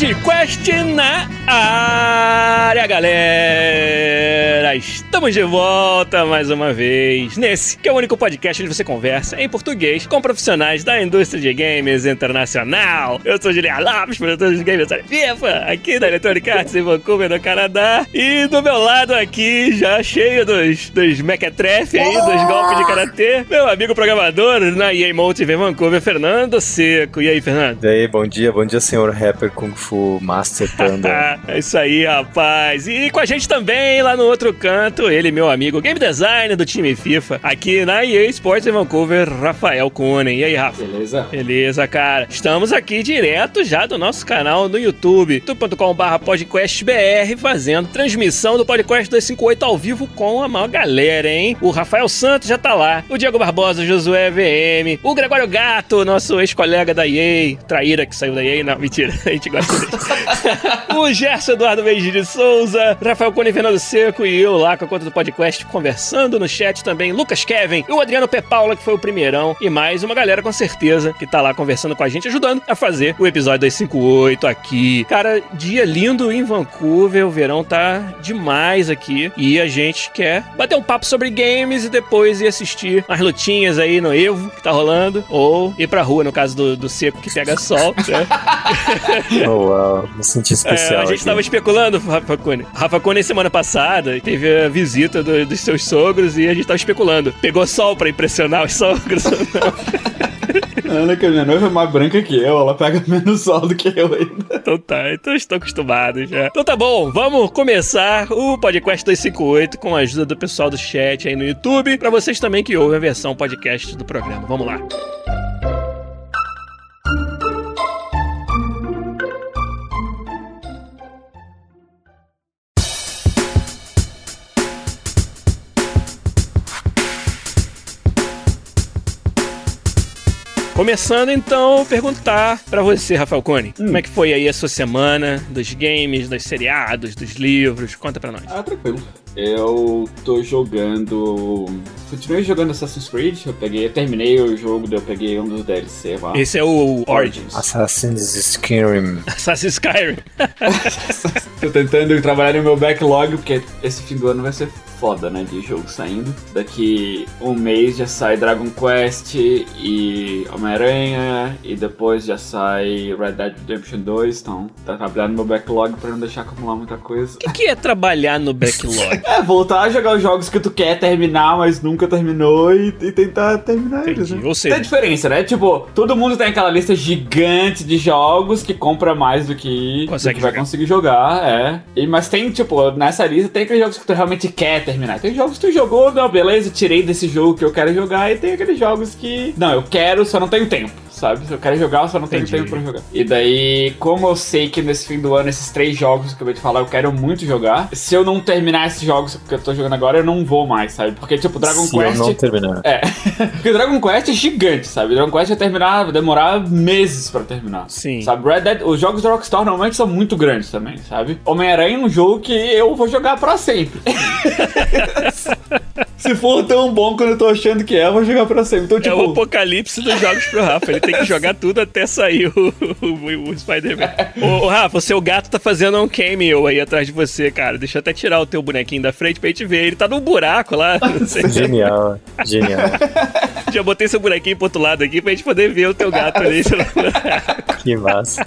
Podcast na área, galera! Estamos de volta mais uma vez nesse, que é o único podcast onde você conversa em português com profissionais da indústria de games internacional. Eu sou Julian Lopes, produtor de games da FIFA, aqui da Electronic Arts em Vancouver, no Canadá. E do meu lado aqui, já cheio dos, dos mequetrefe aí, dos golpes de karatê, meu amigo programador na EA Motive em Vancouver, Fernando Seco. E aí, Fernando? E aí, bom dia, bom dia, senhor rapper Kung Fu Master Panda. é isso aí, rapaz. E com a gente também, lá no outro canto, ele, meu amigo, game designer do time FIFA, aqui na EA Sports em Vancouver, Rafael Kunen. E aí, Rafa? Beleza? Beleza, cara. Estamos aqui direto já do nosso canal no YouTube, youtube.com.br podcastbr, fazendo transmissão do podcast 258 ao vivo com a maior galera, hein? O Rafael Santos já tá lá, o Diego Barbosa, o Josué VM, o Gregório Gato, nosso ex-colega da EA, traíra que saiu da EA, não, mentira, a gente gosta dele. o Gerson Eduardo Meiji de Souza, Rafael Cone Fernando Seco e eu lá com a conta do podcast conversando no chat também, Lucas Kevin, o Adriano P. Paula, que foi o primeirão, e mais uma galera com certeza que tá lá conversando com a gente, ajudando a fazer o episódio 258 aqui. Cara, dia lindo em Vancouver, o verão tá demais aqui e a gente quer bater um papo sobre games e depois ir assistir umas lutinhas aí no Evo que tá rolando, ou ir pra rua, no caso do, do Seco que pega sol, né? oh, me senti especial. É, a gente aqui. tava especulando, Rafa Cone. Rafa Cone, semana passada, teve a visita do- dos seus sogros e a gente tava especulando. Pegou sol pra impressionar os sogros ou não? Ana, que a minha noiva é mais branca que eu, ela pega menos sol do que eu ainda. Então tá, então estou acostumado já. Então tá bom, vamos começar o podcast 258 com a ajuda do pessoal do chat aí no YouTube, pra vocês também que ouvem a versão podcast do programa. Vamos lá. Começando então, perguntar pra você, Rafael Cone, como é que foi aí a sua semana dos games, dos seriados, dos livros? Conta pra nós. Ah, tranquilo. Eu tô jogando. Continuei jogando Assassin's Creed. Eu peguei, eu terminei o jogo, eu peguei um dos DLC lá. Esse é o Origins. Assassin's Skyrim. Assassin's Skyrim. Tô tentando trabalhar no meu backlog, porque esse fim do ano vai ser foda, né? De jogo saindo. Daqui um mês já sai Dragon Quest e Homem-Aranha, e depois já sai Red Dead Redemption 2. Então, tá trabalhando no meu backlog pra não deixar acumular muita coisa. O que, que é trabalhar no backlog? É, voltar a jogar os jogos que tu quer terminar, mas nunca terminou e, e tentar terminar eles, né? Ou seja- Tem diferença, né? Tipo, todo mundo tem aquela lista gigante de jogos que compra mais do que, do Consegue que vai jogar. conseguir jogar, é. E, mas tem, tipo, nessa lista tem aqueles jogos que tu realmente quer terminar. Tem jogos que tu jogou, não, beleza, tirei desse jogo que eu quero jogar, e tem aqueles jogos que, não, eu quero, só não tenho tempo. Sabe? Eu quero jogar, só não tenho Entendi. tempo pra jogar. E daí, como eu sei que nesse fim do ano, esses três jogos que eu acabei de falar, eu quero muito jogar. Se eu não terminar esses jogos que eu tô jogando agora, eu não vou mais, sabe? Porque, tipo, Dragon Se eu Quest. não terminar. É, porque Dragon Quest é gigante, sabe? Dragon Quest vai terminar, vai demorar meses pra terminar. Sim. Sabe, Red Dead, os jogos da Rockstar normalmente são muito grandes também, sabe? Homem-Aranha é um jogo que eu vou jogar pra sempre. Se for tão bom quando eu tô achando que é, eu vou jogar pra sempre. Então, É tipo, o apocalipse dos jogos pro Rafa. Ele tem que jogar tudo até sair o, o, o Spider-Man. Ô, Rafa, o seu gato tá fazendo um cameo aí atrás de você, cara. Deixa eu até tirar o teu bonequinho da frente pra gente ver. Ele tá num buraco lá. Genial, genial. Já botei seu bonequinho pro outro lado aqui pra gente poder ver o teu gato ali. Que massa.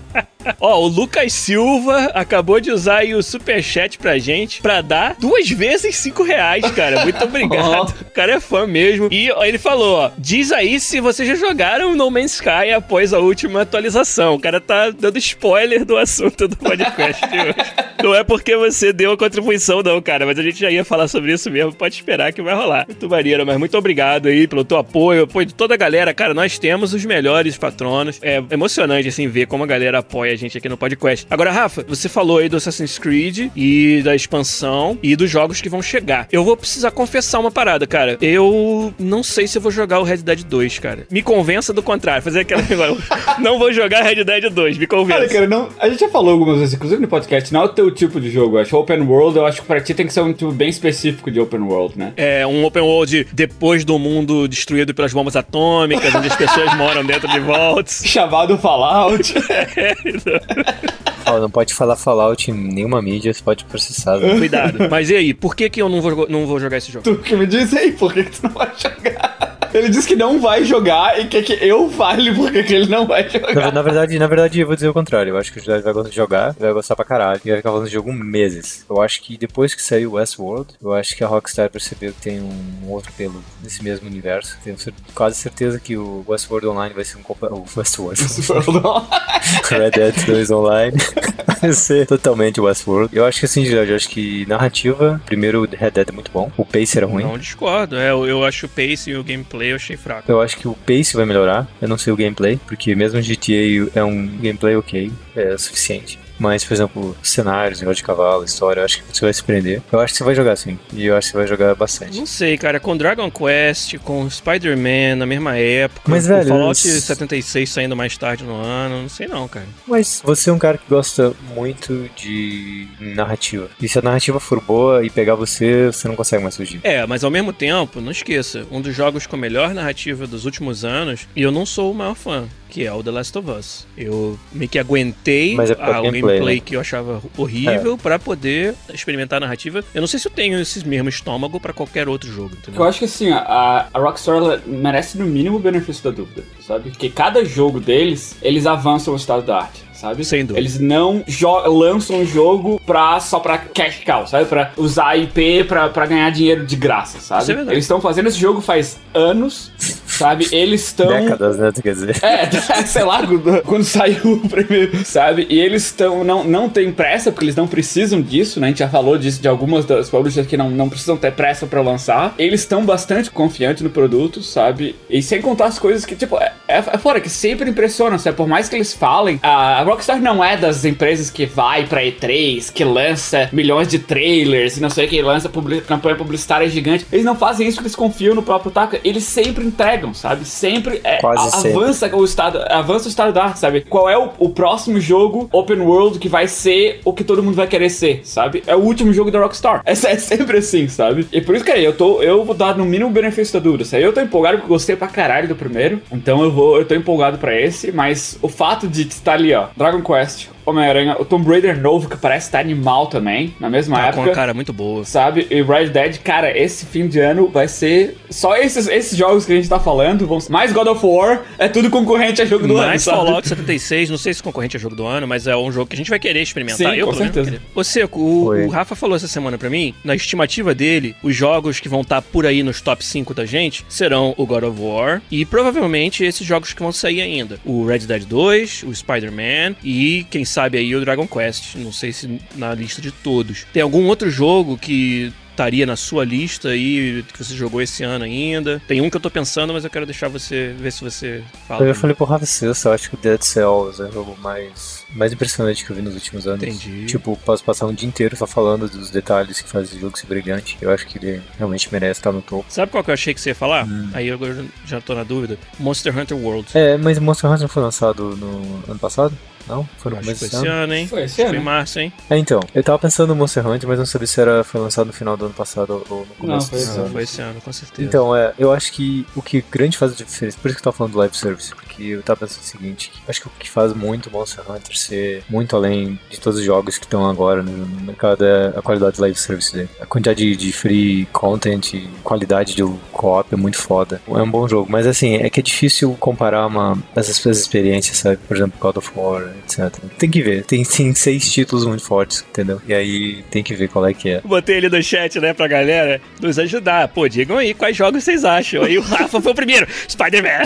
Ó, o Lucas Silva acabou de usar aí o superchat pra gente pra dar duas vezes cinco reais, cara. Muito obrigado. cara é fã mesmo. E ó, ele falou, ó, diz aí se vocês já jogaram No Man's Sky após a última atualização. O cara tá dando spoiler do assunto do podcast hoje. Não é porque você deu a contribuição, não, cara, mas a gente já ia falar sobre isso mesmo. Pode esperar que vai rolar. Muito maneiro, mas muito obrigado aí pelo teu apoio, apoio de toda a galera. Cara, nós temos os melhores patronos. É emocionante, assim, ver como a galera apoia a gente aqui no podcast. Agora, Rafa, você falou aí do Assassin's Creed e da expansão e dos jogos que vão chegar. Eu vou precisar confessar uma parada, cara. Eu não sei se eu vou jogar o Red Dead 2, cara. Me convença do contrário. Fazer aquela. não vou jogar Red Dead 2, me convença. Cara, cara, não, a gente já falou algumas vezes, inclusive no podcast, não é o teu tipo de jogo. Eu acho open world, eu acho que pra ti tem que ser um tipo bem específico de open world, né? É, um open world depois do mundo destruído pelas bombas atômicas, onde as pessoas moram dentro de vaults. Chamado Fallout. É, Ó, não pode falar Fallout em nenhuma mídia, você pode processar. né? cuidado. Mas e aí, por que, que eu não vou, não vou jogar esse jogo? Tu que me diz aí, por que, que tu não vai jogar? Ele disse que não vai jogar e quer que eu fale por que ele não vai Na, jogar. na verdade, na verdade, eu vou dizer o contrário. Eu acho que o Juliano vai gostar de jogar, vai gostar pra caralho. E vai ficar falando de jogo meses. Eu acho que depois que saiu Westworld, eu acho que a Rockstar percebeu que tem um outro pelo nesse mesmo universo. Tenho quase certeza que o Westworld Online vai ser um compa- o Westworld. Red Dead 2 Online vai ser totalmente Westworld. Eu acho que assim, Juliano, eu acho que narrativa, primeiro o Red Dead é muito bom. O pace era ruim. Não discordo. É, eu, eu acho o pace e o gameplay eu achei fraco. Eu acho que o pace vai melhorar. Eu não sei o gameplay, porque mesmo GTA é um gameplay ok, é suficiente. Mas, por exemplo, cenários, negócio de cavalo, história, eu acho que você vai se prender. Eu acho que você vai jogar sim. E eu acho que você vai jogar bastante. Não sei, cara, com Dragon Quest, com Spider-Man na mesma época, Mas, com velho, Fallout eu- 76 saindo mais tarde no ano, não sei não, cara. Mas você é um cara que gosta muito de narrativa. E se a narrativa for boa e pegar você, você não consegue mais fugir. É, mas ao mesmo tempo, não esqueça, um dos jogos com a melhor narrativa dos últimos anos, e eu não sou o maior fã, que é o The Last of Us. Eu meio que aguentei é a- o gameplay, gameplay né? que eu achava horrível pra poder experimentar a narrativa. Eu não sei se eu tenho esse mesmo estômago pra qualquer outro jogo, entendeu? Eu acho que assim, a, a Rockstar ela merece no mínimo o benefício da dúvida, sabe? Porque cada jogo deles, eles avançam o estado da arte. Sabe? Sem dúvida. Eles não lançam um jogo pra, só pra cash cow, sabe? Pra usar a IP pra, pra ganhar dinheiro de graça, sabe? É eles estão fazendo esse jogo faz anos, sabe? Eles estão. Décadas, né? Quer dizer? É, sei lá, quando- saiu o primeiro, sabe? E eles estão. Não, não tem pressa, porque eles não precisam disso, né? A gente já falou disso de algumas das publishers que não, não precisam ter pressa pra lançar. Eles estão bastante confiantes no produto, sabe? E sem contar as coisas que, tipo, é, é, é fora, que sempre impressionam, sabe? Por mais que eles falem, a Rockstar não é das empresas que vai pra E3, que lança milhões de trailers e não sei o que, lança publi campanha publicitária gigante. Eles não fazem isso porque eles confiam no próprio Taka. Eles sempre entregam, sabe? Sempre é, Quase a- sempre. avança o estado, avança o estado da arte, sabe? Qual é o, o próximo jogo open world que vai ser o que todo mundo vai querer ser, sabe? É o último jogo da Rockstar. É, é sempre assim, sabe? E por isso, cara, eu tô, eu vou dar no mínimo benefício da dúvida, sabe? Eu tô empolgado porque gostei pra caralho do primeiro, então eu vou, eu tô empolgado pra esse, mas o fato de estar ali, ó, Dragon Quest, Homem-Aranha, o Tomb Raider novo que parece estar animal também, na mesma Tá com época. uma cara muito boa. Sabe? E Red Dead, cara, esse fim de ano vai ser. Só esses, esses jogos que a gente tá falando vão ser. Mais God of War, é tudo concorrente a jogo do ano. Mais? Fallout 76, não sei se concorrente é jogo do ano, mas é um jogo que a gente vai querer experimentar. Sim, eu, com pelo menos, certeza. Ô, Seco, o, o Rafa falou essa semana pra mim, na estimativa dele, os jogos que vão estar por aí nos top 5 da gente serão o God of War e provavelmente esses jogos que vão sair ainda. O Red Dead 2, o Spider-Man e, quem sabe aí, o Dragon Quest. Não sei se na lista de todos. Tem algum outro jogo que estaria na sua lista aí, que você jogou esse ano ainda? Tem um que eu tô pensando, mas eu quero deixar você ver se você fala. Eu falei pro Rafa Sexta, eu acho que o Dead Cells é o jogo mais, mais impressionante que eu vi nos últimos anos. Entendi. Tipo, posso passar um dia inteiro só falando dos detalhes que fazem o jogo ser brilhante. Eu acho que ele realmente merece estar no topo. Sabe qual que eu achei que você ia falar? Aí eu já tô na dúvida. Monster Hunter World. É, mas Monster Hunter não foi lançado no ano passado? Não? Foi no Acho começo foi esse ano? ano, hein? Foi esse Foi ano. em março, hein? É, então. Eu tava pensando no Monster Hunter, mas não sabia se era, foi lançado no final do ano passado ou no começo foi desse esse ano. ano. Foi esse ano, com certeza. Então, é, eu acho que o que grande faz a diferença, por isso que eu tava falando do live service, porque eu tava pensando o seguinte, que acho que o que faz muito o Monster Hunter ser muito além de todos os jogos que estão agora no, no mercado é a qualidade do live service dele. A quantidade de, de free content, e qualidade do co-op é muito foda. É um bom jogo, mas assim, é que é difícil comparar uma, essas, experiências, sabe? Por exemplo, God of War, etc. Tem que ver. Tem, tem seis títulos muito fortes, entendeu? E aí tem que ver qual é que é. Botei ele no chat, né, pra galera nos ajudar. Pô, digam aí quais jogos vocês acham. Aí o Rafa foi o primeiro. Spider-Man.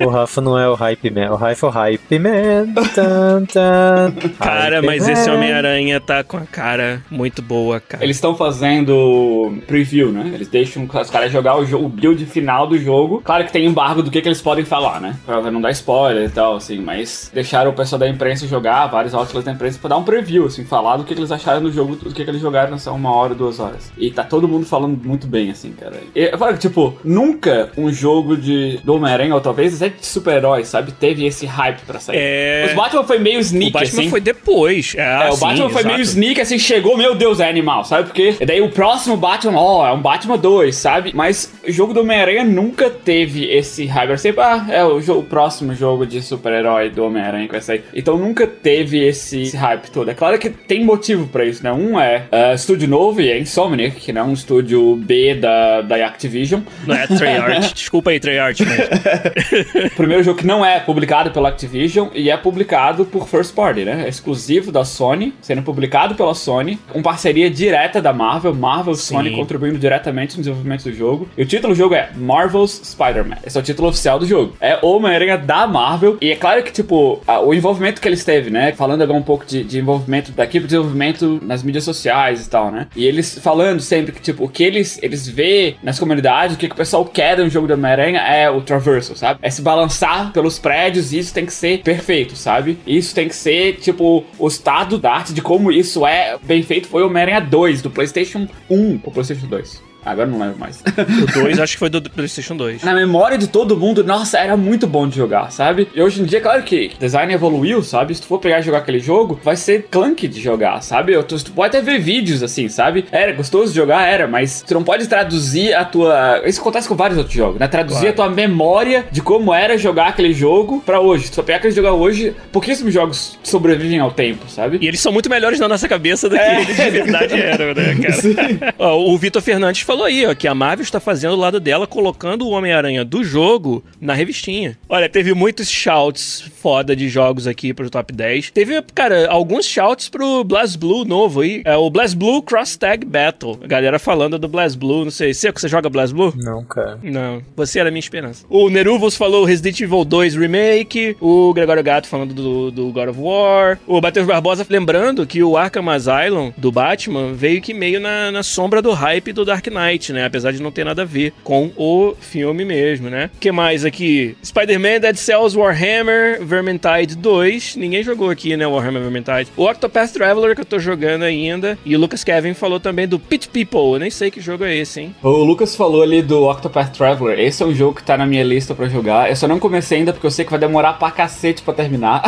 o Rafa não é o Hype Man. O Rafa é o Hype Man. Tan, tan. Cara, hype mas man. esse Homem-Aranha tá com a cara muito boa, cara. Eles estão fazendo preview, né? Eles deixam os caras jogar o, jogo, o build final do jogo. Claro que tem embargo do que, que eles podem falar, né? Pra não dar spoiler e tal, assim. Mas deixaram o pessoal da imprensa jogar, vários outlets da imprensa, pra dar um preview, assim, falar do que, que eles acharam do jogo, do que, que eles jogaram nessa uma hora, duas horas. E tá todo mundo falando muito bem, assim, cara. E, tipo, nunca um jogo de do Homem-Aranha, ou talvez até de super-heróis, sabe? Teve esse hype pra sair. É... Os Batman foi meio sneak, o Batman assim. foi depois. É, é o Batman foi meio sneak, assim, chegou, meu Deus, é animal, sabe? Porque daí o próximo Batman, ó, oh, é um Batman 2, sabe? Mas o jogo do Homem-Aranha nunca teve esse hype. Sempre, ah, é o, jogo, o próximo jogo de super-herói do Homem-Aranha vai sair. Então nunca teve esse, esse, hype todo. É claro que tem motivo pra isso, né? Um é uh, estúdio novo e é Insomniac, que não é um estúdio B da, da Activision. Não é Treyarch. Desculpa aí, Treyarch. o primeiro jogo que não é publicado pela Activision e é publicado por First Party, né? É exclusivo da Sony, sendo publicado pela Sony, com parceria direta da Marvel, Marvel Sim. Sony contribuindo diretamente no desenvolvimento do jogo. E o título do jogo é Marvel's Spider-Man. Esse é o título oficial do jogo. É Homem-Aranha da Marvel. E é claro que, tipo, a, o envolvimento que eles teve, né? Falando agora um pouco de, de envolvimento da equipe de desenvolvimento nas mídias sociais e tal, né? E eles falando sempre que, tipo, o que eles, eles vê nas comunidades, o que, que o pessoal quer um jogo do Homem-Aranha é o traversal, sabe? É se balançar pelos prédios e isso tem que ser perfeito, sabe? Isso tem que ser, tipo, o estado da arte de como isso é bem feito foi o Homem-Aranha 2, do PlayStation 1 pro PlayStation 2. Agora não lembro mais. O 2 acho que foi do PlayStation 2. Na memória de todo mundo, nossa, era muito bom de jogar, sabe? E hoje em dia, claro que o design evoluiu, sabe? Se tu for pegar e jogar aquele jogo, vai ser clunky de jogar, sabe? Tu, tu pode até ver vídeos assim, sabe? Era gostoso de jogar, era, mas tu não pode traduzir a tua. Isso acontece com vários outros jogos, né? Traduzir claro. a tua memória de como era jogar aquele jogo pra hoje. Se tu só pegar aquele jogar hoje, pouquíssimos jogos sobrevivem ao tempo, sabe? E eles são muito melhores na nossa cabeça do que é. eles de verdade eram, né, cara? Ó, o Vitor Fernandes falou aí, ó, que a Marvel está fazendo do lado dela, colocando o Homem-Aranha do jogo na revistinha. Olha, teve muitos shouts foda de jogos aqui pro top 10. Teve, cara, alguns shouts pro Blast Blue novo aí. É o Blast Blue Cross Tag Battle. A galera falando do Blast Blue, não sei. Seco, você joga Blast Blue? Não, cara. Não. Você era a minha esperança. O Neruvos falou Resident Evil 2 Remake. O Gregório Gato falando do, do God of War. O Matheus Barbosa lembrando que o Arkham Asylum do Batman veio que meio na, na sombra do hype do Dark Knight, né? Apesar de não ter nada a ver com o filme mesmo, né? O que mais aqui? Spider-Man, Dead Cells, Warhammer, Vermintide 2. Ninguém jogou aqui, né? Warhammer Vermintide. O Octopath Traveler, que eu tô jogando ainda. E o Lucas Kevin falou também do Pit People. Eu nem sei que jogo é esse, hein? O Lucas falou ali do Octopath Traveler. Esse é um jogo que tá na minha lista para jogar. Eu só não comecei ainda porque eu sei que vai demorar pra cacete pra terminar.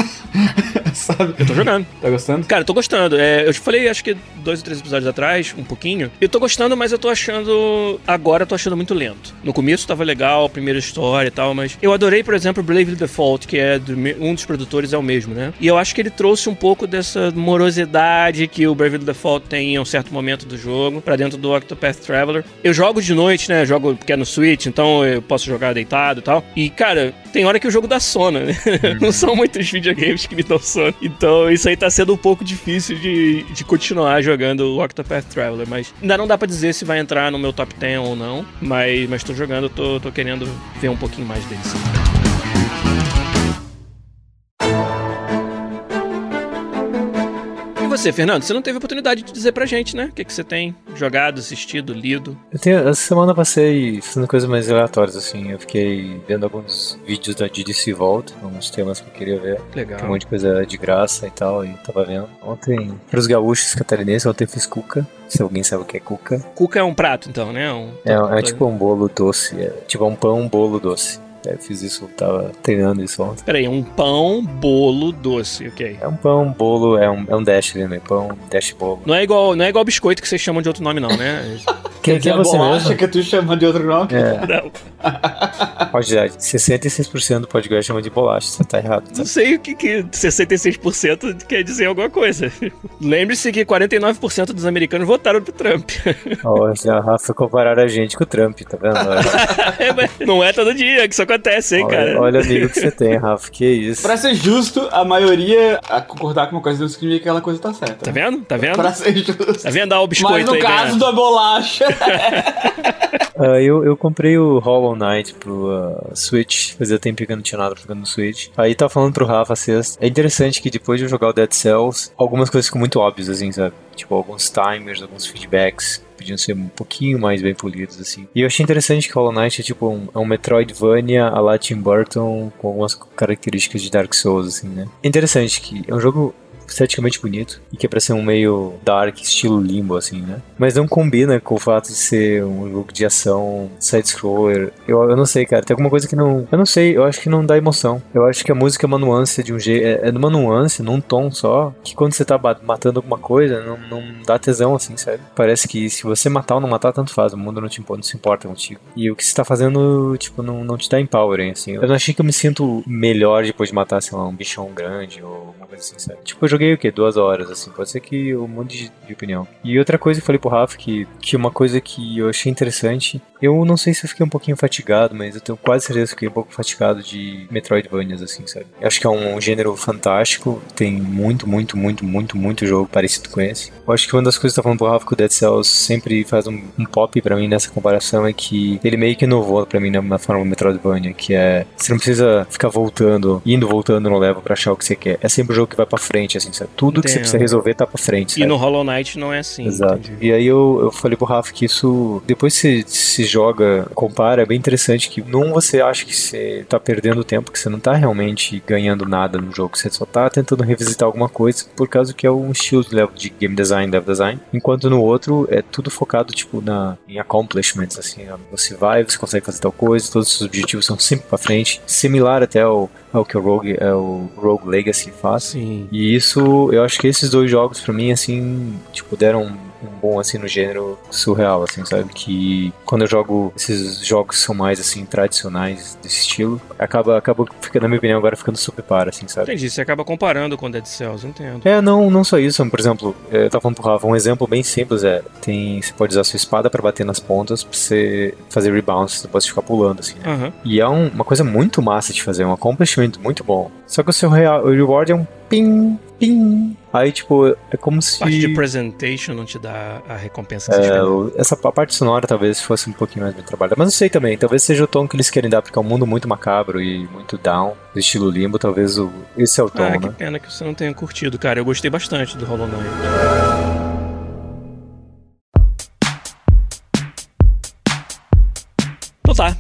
Sabe? Eu tô jogando. Tá gostando? Cara, eu tô gostando. É, eu te falei, acho que dois ou três episódios atrás, um pouquinho. Eu tô gostando, mas eu tô achando agora eu tô achando muito lento. No começo tava legal, a primeira história e tal, mas eu adorei, por exemplo, Bravely Default, que é do, um dos produtores é o mesmo, né? E eu acho que ele trouxe um pouco dessa morosidade que o Bravely Default tem em um certo momento do jogo para dentro do Octopath Traveler. Eu jogo de noite, né? jogo porque é no Switch, então eu posso jogar deitado e tal. E cara, tem hora que o jogo dá sono, né? Não são muitos videogames que me dão sono. Então isso aí tá sendo um pouco difícil de, de continuar jogando o Octopath Traveler, mas ainda não dá para dizer se vai entrar no meu top 10 ou não, mas, mas tô jogando, tô, tô querendo ver um pouquinho mais dele. Você, Fernando, você não teve oportunidade de dizer pra gente, né? O que, que você tem jogado, assistido, lido? Eu tenho, essa semana eu passei fazendo coisas mais aleatórias, assim. Eu fiquei vendo alguns vídeos da DDC Vault, alguns temas que eu queria ver. Legal. Tem um monte de coisa de graça e tal, e tava vendo. Ontem, pros gaúchos catarinenses, ontem fiz cuca. Se alguém sabe o que é cuca. Cuca é um prato, então, né? Um... É, é tipo um bolo doce. É tipo um pão, um bolo doce. É, fiz isso, tava treinando isso ontem. Peraí, um pão, bolo, doce, ok. É um pão, bolo, é um, é um dash ali, né? Pão, dash, bolo. Não é igual, não é igual biscoito que vocês chamam de outro nome, não, né? Quem, quem é você mesmo? que tu chama de outro nome? É, Não, pode dar. 66% do podcast chama de bolacha. Você tá errado. Tá? não sei o que, que 66% quer dizer alguma coisa. Lembre-se que 49% dos americanos votaram pro Trump. Ó, já, Rafa, compararam a gente com o Trump, tá vendo? Olha, É, mas não é todo dia que isso acontece, hein, cara? olha, olha o amigo que você tem, Rafa. Que isso. Pra ser justo, a maioria a concordar com uma coisa não significa que aquela coisa tá certa. Tá né? vendo? Tá vendo? Pra ser justo. Tá vendo? Olha o Mas biscoito no aí, caso ganhando. da bolacha. Ah, eu, eu comprei o Hollow Knight pro ah, Switch. Fazia tempo que eu não tinha nada jogando no Switch. Aí tava falando pro Rafa sexta. É interessante que depois de eu jogar o Dead Cells, algumas coisas ficam muito óbvias, assim, sabe? Tipo, alguns timers, alguns feedbacks podiam ser um pouquinho mais bem polidos, assim. E eu achei interessante que Hollow Knight é tipo um, é um Metroidvania a la Tim Burton com algumas características de Dark Souls, assim, né? Interessante que é um jogo esteticamente bonito e que é pra ser um meio dark, estilo limbo, assim, né? Mas não combina com o fato de ser um jogo de ação side-scroller. Eu, eu não sei, cara, tem alguma coisa que não. Eu não sei, eu acho que não dá emoção. Eu acho que a música é uma nuance de um jeito. É, é numa nuance, num tom só, que quando você tá matando alguma coisa, não, não dá tesão, assim, sabe? Parece que se você matar ou não matar, tanto faz. O mundo não, te, impo- não se importa contigo. E o que você tá fazendo, tipo, não, não te dá empowering, assim. Eu não achei que eu me sinto melhor depois de matar, sei lá, um bichão grande ou alguma coisa assim, sabe? Tipo, eu joguei o quê? Duas horas, assim. Pode ser que eu mude de, de opinião. E outra coisa que eu falei pro Rafa, que, que uma coisa que eu achei interessante, eu não sei se eu fiquei um pouquinho fatigado, mas eu tenho quase certeza que eu fiquei um pouco fatigado de Metroidvanias, assim, sabe? Eu acho que é um gênero fantástico, tem muito, muito, muito, muito, muito jogo parecido com esse. Eu acho que uma das coisas que eu tô falando pro Rafa que o Dead Cells sempre faz um, um pop pra mim nessa comparação é que ele meio que inovou pra mim na, na forma Metroidvania, que é você não precisa ficar voltando, indo voltando no level pra achar o que você quer. É sempre o jogo que vai pra frente, assim, sabe? Tudo que você Entendo. precisa resolver tá pra frente, E sabe? no Hollow Knight não é assim. Exato. entendi. E aí eu, eu falei pro Rafa que isso, depois que você se joga, compara, é bem interessante que num você acha que você tá perdendo tempo, que você não tá realmente ganhando nada no jogo, você só tá tentando revisitar alguma coisa por causa que é um estilo de, level, de game design, level design, enquanto no outro é tudo focado tipo na em accomplishments assim, você vai, você consegue fazer tal coisa, todos os seus objetivos são sempre pra frente, similar até ao, ao que o Rogue, é o Rogue Legacy faz. Sim. E isso, eu acho que esses dois jogos pra mim assim, tipo, deram bom assim no gênero surreal, assim, sabe? Que quando eu jogo esses jogos que são mais assim tradicionais desse estilo, acaba acaba ficando, na minha opinião, agora ficando super par, assim, sabe? Entendi, você acaba comparando com Dead Cells, entendo. É, não, não só isso, por exemplo, eu tava falando pro Rafa, um exemplo bem simples é, tem, você pode usar sua espada pra bater nas pontas pra você fazer rebounds, você pode ficar pulando, assim, né? Aham. E é um- uma coisa muito massa de fazer, um accomplishment muito bom. Só que o seu real, o reward é um ping, ping. Aí, tipo, é como se... Parte de presentation não te dá a recompensa que É, essa a parte sonora talvez fosse um pouquinho mais bem trabalhada. Mas não sei também, talvez seja o tom que eles querem dar, porque é um mundo muito macabro e muito down, do estilo limbo, talvez o, esse é o tom, Ah, que né? pena que você não tenha curtido, cara. Eu gostei bastante do Hollow Knight.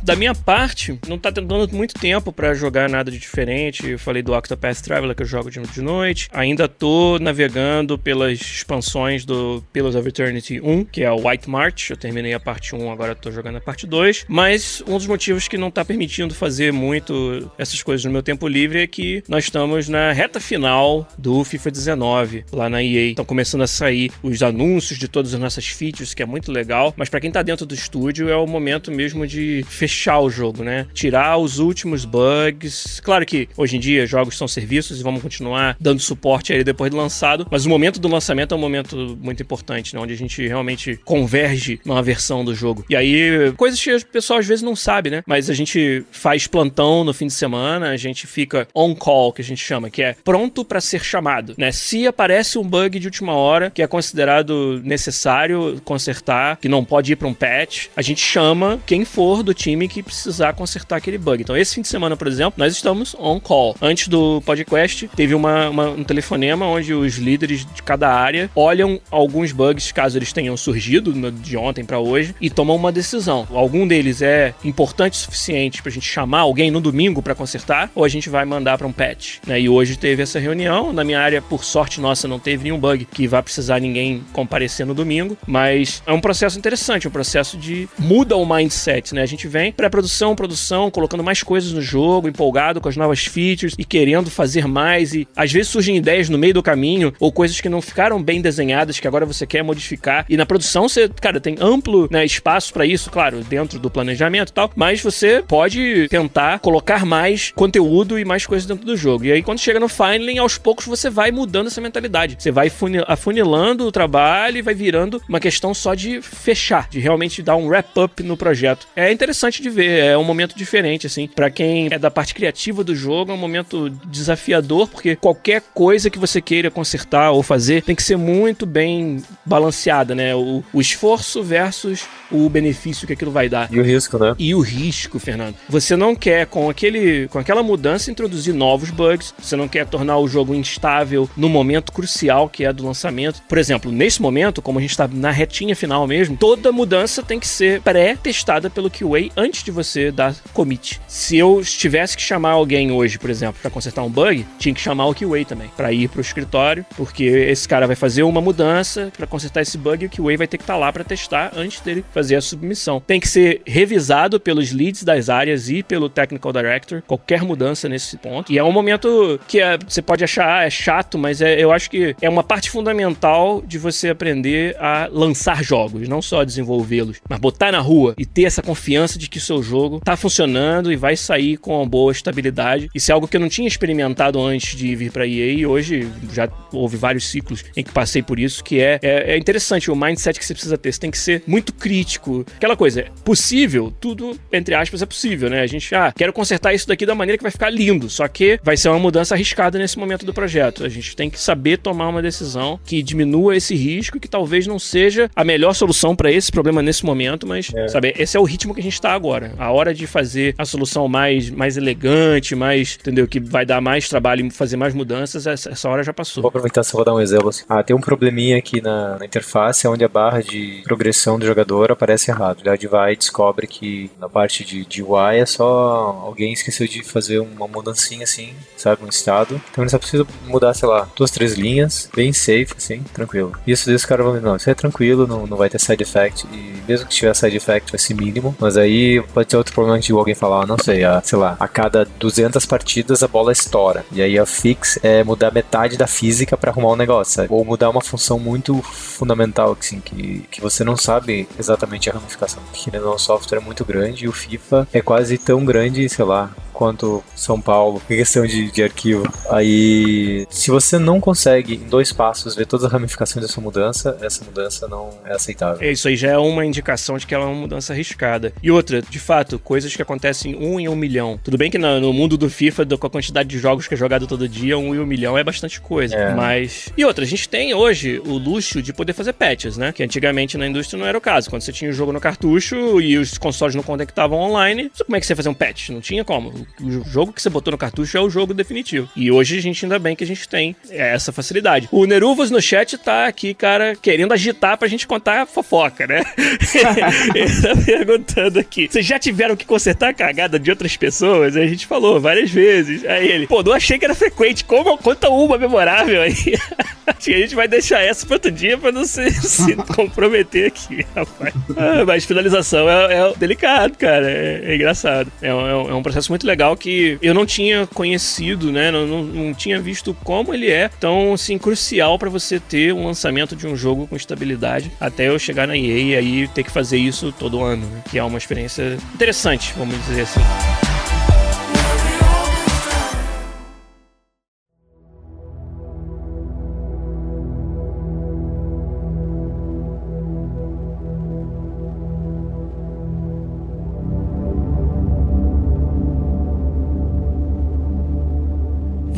Da minha parte, não tá tendo muito tempo pra jogar nada de diferente. Eu falei do Octopath Traveler que eu jogo de, noite. Ainda tô navegando pelas expansões do Pillars of Eternity 1, que é o White March. Eu terminei a parte 1, agora tô jogando a parte 2. Mas um dos motivos que não tá permitindo fazer muito essas coisas no meu tempo livre é que nós estamos na reta final do FIFA 19, lá na EA. Estão começando a sair os anúncios de todas as nossas features, que é muito legal. Mas pra quem tá dentro do estúdio, é o momento mesmo de fechar o jogo, né? Tirar os últimos bugs. Claro que hoje em dia jogos são serviços e vamos continuar dando suporte a ele depois de lançado, mas o momento do lançamento é um momento muito importante, né? Onde a gente realmente converge numa versão do jogo. E aí, coisas que o pessoal às vezes não sabe, né? Mas a gente faz plantão no fim de semana, a gente fica on call, que a gente chama, que é pronto pra ser chamado, né? Se aparece um bug de última hora que é considerado necessário consertar, que não pode ir pra um patch, a gente chama quem for do time que precisar consertar aquele bug. Então, esse fim de semana, por exemplo, nós estamos on call. Antes do podcast, teve uma, uma- um telefonema onde os líderes de cada área olham alguns bugs, caso eles tenham surgido de ontem pra hoje, e tomam uma decisão. Algum deles é importante o suficiente pra gente chamar alguém no domingo pra consertar, ou a gente vai mandar pra um patch. né? E hoje teve essa reunião. Na minha área, por sorte nossa, não teve nenhum bug que vá precisar ninguém comparecer no domingo, mas é um processo interessante, um processo de muda o mindset, né? A gente vem, pré-produção, produção, colocando mais coisas no jogo, empolgado com as novas features e querendo fazer mais. E às vezes surgem ideias no meio do caminho ou coisas que não ficaram bem desenhadas que agora você quer modificar. E na produção você, cara, tem amplo né, espaço para isso, claro, dentro do planejamento e tal, mas você pode tentar colocar mais conteúdo e mais coisas dentro do jogo. E aí quando chega no Finally, aos poucos você vai mudando essa mentalidade. Você vai afunilando o trabalho e vai virando uma questão só de fechar, de realmente dar um wrap-up no projeto. É interessante de ver, é um momento diferente, assim. para quem é da parte criativa do jogo, é um momento desafiador, porque qualquer coisa que você queira consertar ou fazer tem que ser muito bem balanceada, né? O, o esforço versus o benefício que aquilo vai dar. E o risco, né? E o risco, Fernando. Você não quer, com, aquele, com aquela mudança, introduzir novos bugs, você não quer tornar o jogo instável no momento crucial que é do lançamento. Por exemplo, nesse momento, como a gente está na retinha final mesmo, toda mudança tem que ser pré-testada pelo QA antes de você dar commit. Se eu tivesse que chamar alguém hoje, por exemplo, para consertar um bug, tinha que chamar o QA também, para ir pro escritório, porque esse cara vai fazer uma mudança para consertar esse bug e o QA vai ter que estar tá lá para testar antes dele fazer a submissão. Tem que ser revisado pelos leads das áreas e pelo technical director, qualquer mudança nesse ponto. E é um momento que é, você pode achar ah, é chato, mas é, eu acho que é uma parte fundamental de você aprender a lançar jogos, não só desenvolvê-los, mas botar na rua e ter essa confiança de que seu jogo tá funcionando e vai sair com uma boa estabilidade. Isso é algo que eu não tinha experimentado antes de vir para EA e hoje já houve vários ciclos em que passei por isso, que é, é, é interessante o mindset que você precisa ter. Você tem que ser muito crítico. Aquela coisa, possível, tudo, entre aspas, é possível, né? A gente, ah, quero consertar isso daqui da maneira que vai ficar lindo. Só que vai ser uma mudança arriscada nesse momento do projeto. A gente tem que saber tomar uma decisão que diminua esse risco, que talvez não seja a melhor solução para esse problema nesse momento, mas, é. sabe, esse é o ritmo que a gente tá agora. A hora de fazer a solução mais, mais elegante, mais, entendeu? Que vai dar mais trabalho e fazer mais mudanças, essa, essa hora já passou. Vou aproveitar só vou dar um exemplo. Assim. Ah, tem um probleminha aqui na, na interface onde a barra de progressão do jogador aparece errado. Ele vai e descobre que na parte de, de UI é só alguém esqueceu de fazer uma mudancinha assim, sabe, um estado. Então ele só precisa mudar, sei lá, duas, três linhas, bem safe, assim, tranquilo. Isso os caras vão dizer, não, isso é tranquilo, não, não vai ter side effect. E mesmo que tiver side effect vai ser mínimo, mas aí pode ter outro problema de alguém falar, não sei, a, sei lá, a cada 200 partidas a bola estoura. E aí a fix é mudar metade da física para arrumar um negócio, sabe? Ou mudar uma função muito fundamental, assim, que, que você não sabe exatamente a ramificação, porque ele é um software muito grande e o FIFA é quase tão grande, sei lá, quanto São Paulo, em questão de, de arquivo. Aí, se você não consegue em dois passos ver todas as ramificações dessa mudança, essa mudança não é aceitável. É, isso aí já é uma indicação de que ela é uma mudança arriscada. E outra, de fato, coisas que acontecem um em um milhão. Tudo bem que no, no mundo do FIFA, com a quantidade de jogos que é jogado todo dia, um em um milhão é bastante coisa. É. Mas. E outra, a gente tem hoje o luxo de poder fazer patches, né? Que antigamente na indústria não era o caso. Quando você tinha o jogo no cartucho e os consoles não conectavam online, como é que você ia fazer um patch? Não tinha como o jogo que você botou no cartucho é o jogo definitivo. E hoje a gente ainda bem que a gente tem essa facilidade. O Neruvas no chat tá aqui, cara, querendo agitar pra gente contar fofoca, né? Ele tá perguntando aqui. Vocês já tiveram que consertar a cagada de outras pessoas? Aí a gente falou várias vezes. Aí ele, pô, não achei que era frequente. Como conta uma memorável aí? Acho que a gente vai deixar essa para outro dia pra não se, se comprometer aqui, rapaz. Ah, mas finalização é, é, delicado, cara. É, é engraçado. É, é um, é um processo muito legal legal que eu não tinha conhecido, né? Não, não, não tinha visto como ele é tão assim crucial para você ter um lançamento de um jogo com estabilidade até eu chegar na EA e aí ter que fazer isso todo ano, né? que é uma experiência interessante, vamos dizer assim.